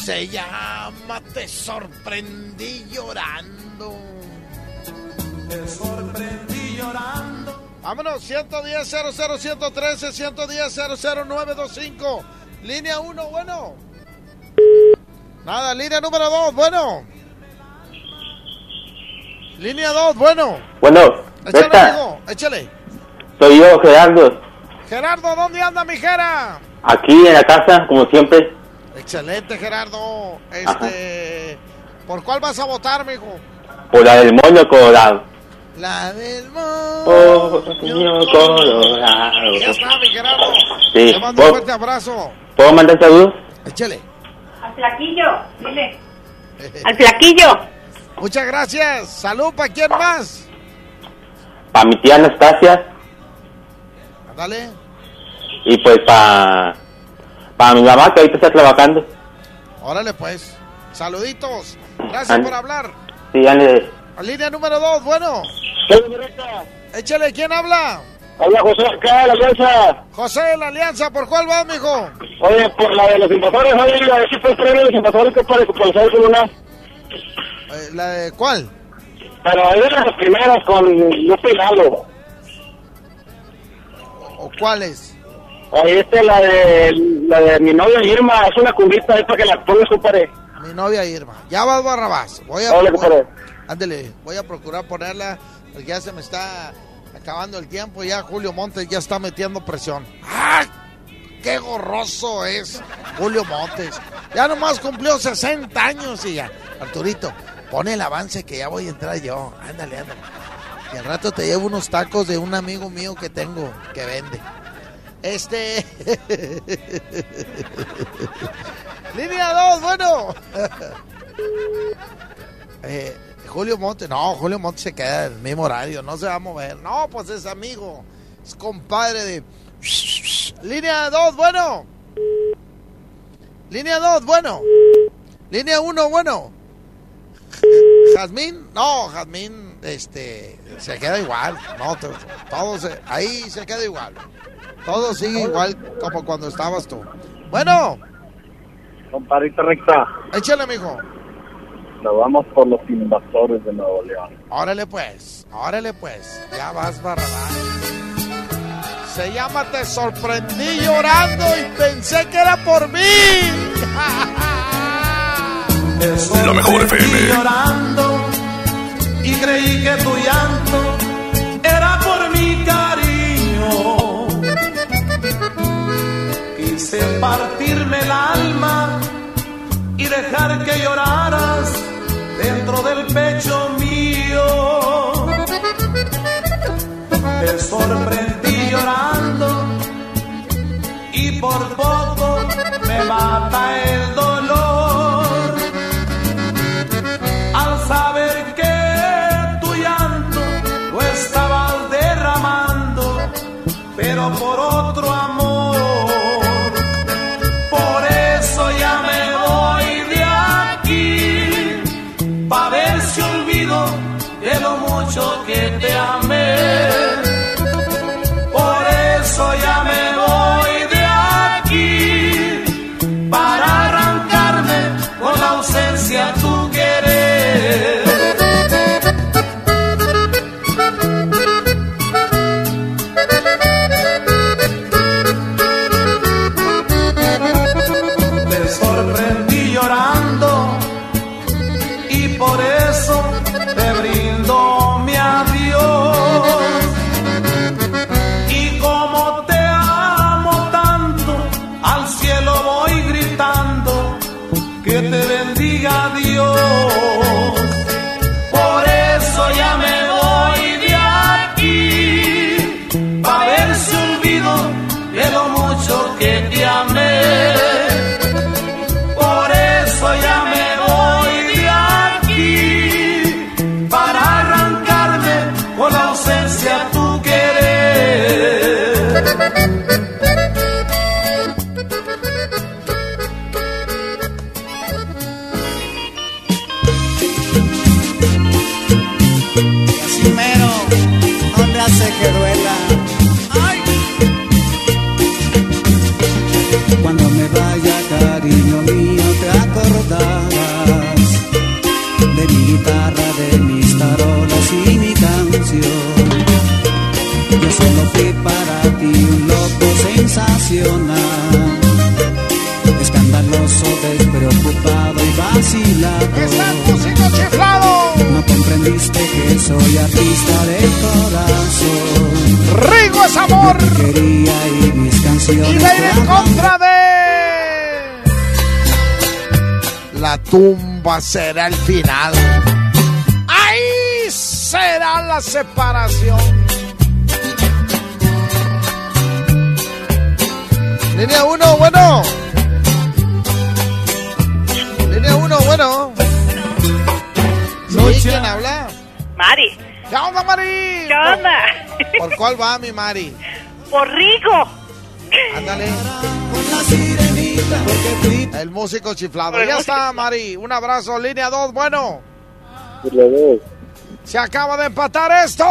Se llama Te sorprendí llorando. Te sorprendí llorando. Vámonos, 110 00 113 110 00925. Línea 1, bueno. Nada, línea número 2, bueno. Línea 2, bueno. Bueno, Échale, amigo, échale. Soy yo, Gerardo. Gerardo, ¿dónde anda mi Jera? Aquí en la casa, como siempre. Excelente, Gerardo. Este. ¿Por cuál vas a votar, mijo? Por la del moño colorado. La del Oh, moño colorado. Ya está, mi Gerardo. Sí, Te mando un ¿puedo, fuerte abrazo. ¿puedo mandar saludos? Échale. Al flaquillo, dile. *laughs* Al flaquillo. Muchas gracias. Salud para quién más. Para mi tía Anastasia Dale. y pues para para mi mamá que ahorita está trabajando. Órale, pues. Saluditos. Gracias por hablar. Sí, ande. Línea número 2, bueno. Échale, ¿quién habla? Habla José acá, la alianza. José de la Alianza, ¿por cuál vas, mijo? Oye, por la de los invasores, oye, a ver si puedes traer los invasores que para comenzar con una. Eh, ¿La de cuál? Pero ahí de las primeras con Lupe Hidalgo. ¿O cuáles? Ahí está la de, la de mi novia Irma, es una cumbita ahí para que la pongas, compadre. Mi novia Irma. Ya vas, Barrabás. Voy a, Órale, voy- ándele, voy a procurar ponerla, porque ya se me está acabando el tiempo. Ya Julio Montes ya está metiendo presión. ¡Ah! ¡Qué gorroso es Julio Montes! Ya nomás cumplió 60 años y ya. Arturito, pone el avance que ya voy a entrar yo. Ándale, ándale. Y al rato te llevo unos tacos de un amigo mío que tengo que vende. Este. *laughs* Línea 2, bueno. *laughs* Eh, Julio Monte, no, Julio Monte se queda en el mismo horario, no se va a mover. No, pues es amigo, es compadre de. *laughs* Línea 2, bueno. Línea 2, bueno. Línea 1, bueno. Jazmín, no, Jazmín, este, se queda igual. No, to- todo se- ahí se queda igual. Todo sigue igual como cuando estabas tú. Bueno, Compadrito recta, échale, mijo. nos vamos por los invasores de Nuevo León. Órale pues, órale pues, ya vas Barrabás. Se llama Te sorprendí llorando y pensé que era por mí. *laughs* La mejor FM. llorando y creí que tu llanto era por mi cariño. Quise partirme el alma y dejar que lloraras dentro del pecho mío. Te sorprendí llorando y por poco me mata el dolor No comprendiste que soy artista del corazón. ¡Rigo es amor! Quería y mis canciones Y de en contra de. La tumba será el final. Ahí será la separación. Línea 1, bueno. Línea 1, bueno. ¿Quién habla? Mari. ¿Qué onda, Mari? ¿Qué onda? ¿Por cuál va mi Mari? Por rico. Ándale. El músico chiflado. Ya músico está, Mari. Un abrazo. Línea 2, bueno. Se acaba de empatar esto.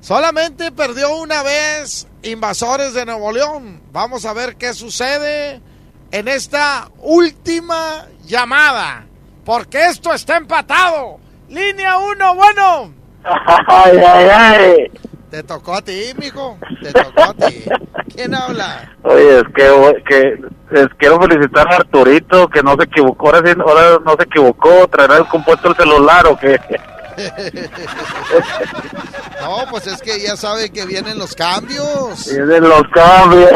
Solamente perdió una vez Invasores de Nuevo León. Vamos a ver qué sucede en esta última llamada. Porque esto está empatado. Línea 1, bueno. Ay, ay, ay. Te tocó a ti, mijo. Te tocó a ti. ¿Quién habla? Oye, es que, que les quiero felicitar a Arturito, que no se equivocó, ahora, sí- ahora no se equivocó, traerá el compuesto el celular o qué. *laughs* No, pues es que ya sabe que vienen los cambios. Tienen los cambios,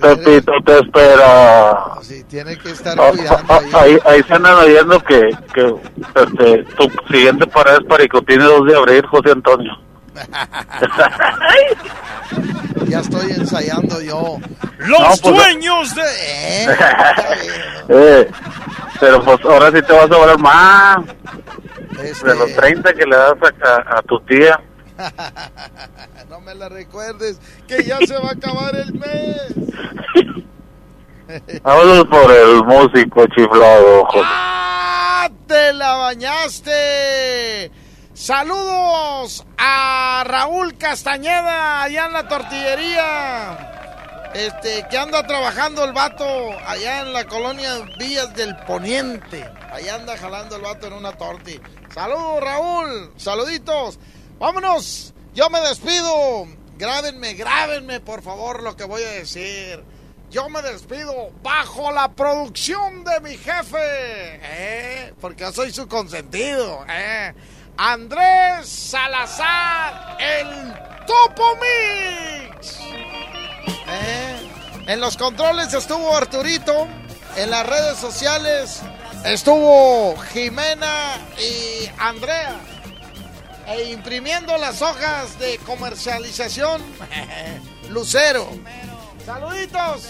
Pepito, te espera. Sí, tiene que estar Ah, cuidando ah, ahí. ahí, ahí se andan oyendo que, que este, tu siguiente parada es Paricutín 2 de abril, José Antonio. *laughs* Ya estoy ensayando yo. Los No, pues- dueños de... ¿Eh? *laughs* Eh, pero pues ahora sí te vas a sobrar más Este, de los 30 que le das a, a- tu tía. *laughs* no me la recuerdes, que ya se va a acabar el mes. *laughs* Vámonos por el músico chiflado. ¡Ah! ¡Te la bañaste! Saludos a Raúl Castañeda allá en la tortillería. Este, que anda trabajando el vato allá en la colonia Villas del Poniente. Allá anda jalando el vato en una torti. Saludos, Raúl. Saluditos. Vámonos. Yo me despido. Grábenme, grábenme, por favor, lo que voy a decir. Yo me despido bajo la producción de mi jefe, ¿eh? porque soy su consentido. ¿eh? Andrés Salazar, el Topo Mix. ¿Eh? En los controles estuvo Arturito, en las redes sociales estuvo Jimena y Andrea. E imprimiendo las hojas de comercialización, *laughs* Lucero. Saluditos.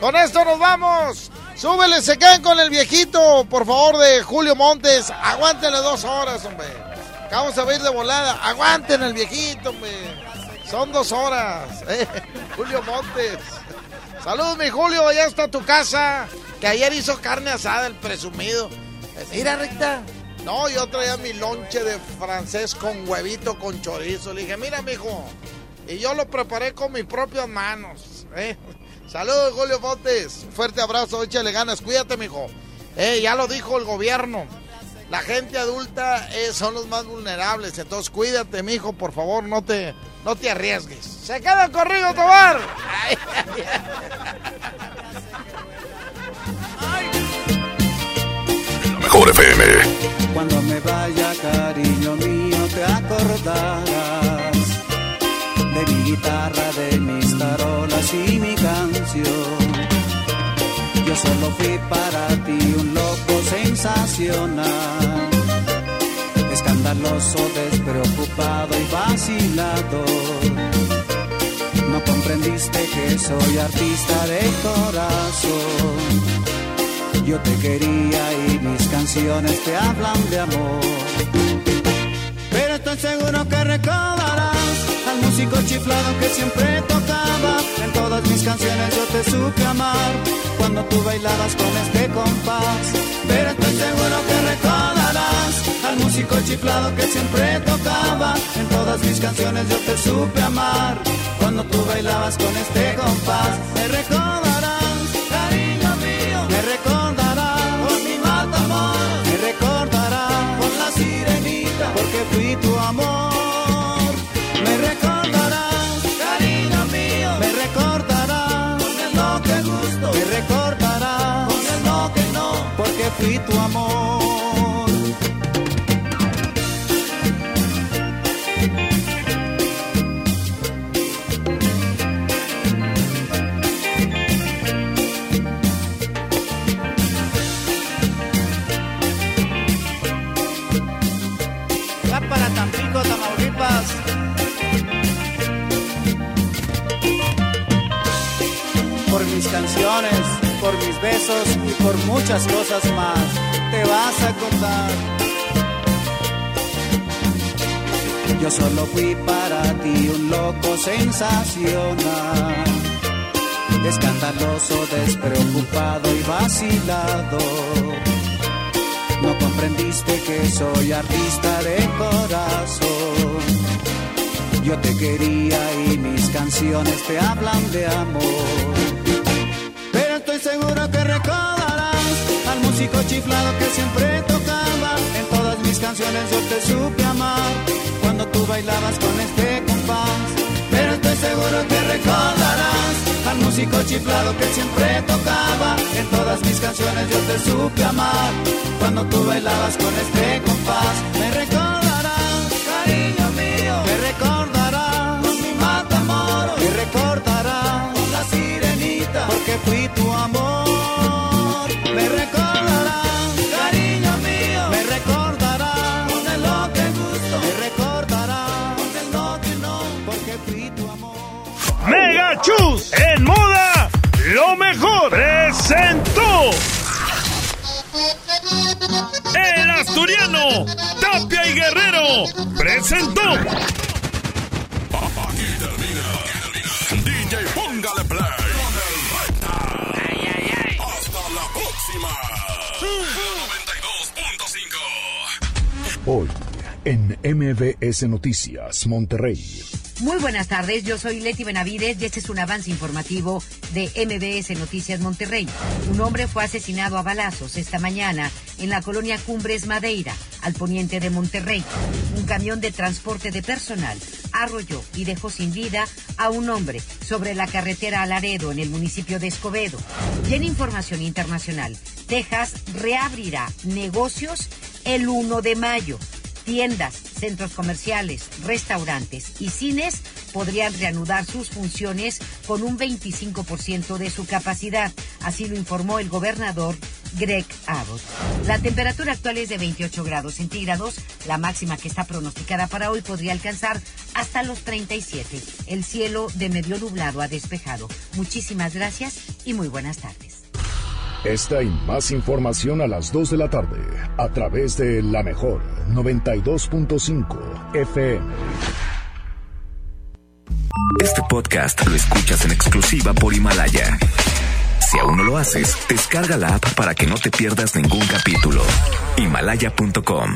Con esto nos vamos. Súbele, se quedan con el viejito, por favor, de Julio Montes. Aguántenle dos horas, hombre. Vamos a ir de volada. Aguanten el viejito, hombre. Son dos horas. *laughs* eh. Julio Montes. Saludos, mi Julio. Ya está tu casa. Que ayer hizo carne asada, el presumido. Eh, Mira, Rita. No, yo traía mi lonche de francés con huevito, con chorizo. Le dije, mira, mijo. Y yo lo preparé con mis propias manos. ¿eh? Saludos, Julio Montes. Fuerte abrazo, échale ganas. Cuídate, mijo. Eh, ya lo dijo el gobierno. La gente adulta eh, son los más vulnerables. Entonces, cuídate, mijo, por favor, no te, no te arriesgues. Se queda corrido. Ay, ay, Mejor FM. Cuando me vaya, cariño mío, te acordarás de mi guitarra, de mis tarolas y mi canción. Yo solo fui para ti un loco sensacional, escandaloso, despreocupado y vacilador. No comprendiste que soy artista de corazón. Yo te quería y mis canciones te hablan de amor. Pero estoy seguro que recordarás al músico chiflado que siempre tocaba. En todas mis canciones yo te supe amar cuando tú bailabas con este compás. Pero estoy seguro que recordarás al músico chiflado que siempre tocaba. En todas mis canciones yo te supe amar. Cuando tú bailabas con este compás, me recordarás, cariño mío, me recordarás por mi amor, me recordarás por la sirenita, porque fui tu amor. Fui tu amor. Para Tampico, Tamaulipas. Por mis canciones, por mis besos por muchas cosas más, te vas a acordar. Yo solo fui para ti un loco sensacional, escandaloso, despreocupado y vacilado. No comprendiste que soy artista de corazón. Yo te quería y mis canciones te hablan de amor. Pero estoy seguro que recordarás músico chiflado que siempre tocaba. En todas mis canciones yo te supe amar. Cuando tú bailabas con este compás. Pero estoy seguro que recordarás al músico chiflado que siempre tocaba. En todas mis canciones yo te supe amar. Cuando tú bailabas con este compás. Me recordarás, cariño mío. Me recordarás con mi matamoros. Me recordarás con la sirenita. Porque fui tu amor. Presentó. Aquí termina. DJ, póngale play. Hasta la próxima. 92.5. Hoy, en MBS Noticias, Monterrey. Muy buenas tardes, yo soy Leti Benavides y este es un avance informativo de MBS Noticias Monterrey. Un hombre fue asesinado a balazos esta mañana en la colonia Cumbres Madeira, al poniente de Monterrey. Un camión de transporte de personal arrolló y dejó sin vida a un hombre sobre la carretera a Laredo en el municipio de Escobedo. Y en información internacional, Texas reabrirá negocios el 1 de mayo. Tiendas, centros comerciales, restaurantes y cines podrían reanudar sus funciones con un 25% de su capacidad. Así lo informó el gobernador Greg Abbott. La temperatura actual es de 28 grados centígrados. La máxima que está pronosticada para hoy podría alcanzar hasta los 37. El cielo de medio nublado a despejado. Muchísimas gracias y muy buenas tardes. Esta y más información a las 2 de la tarde a través de la mejor 92.5 FM. Este podcast lo escuchas en exclusiva por Himalaya. Si aún no lo haces, descarga la app para que no te pierdas ningún capítulo. Himalaya.com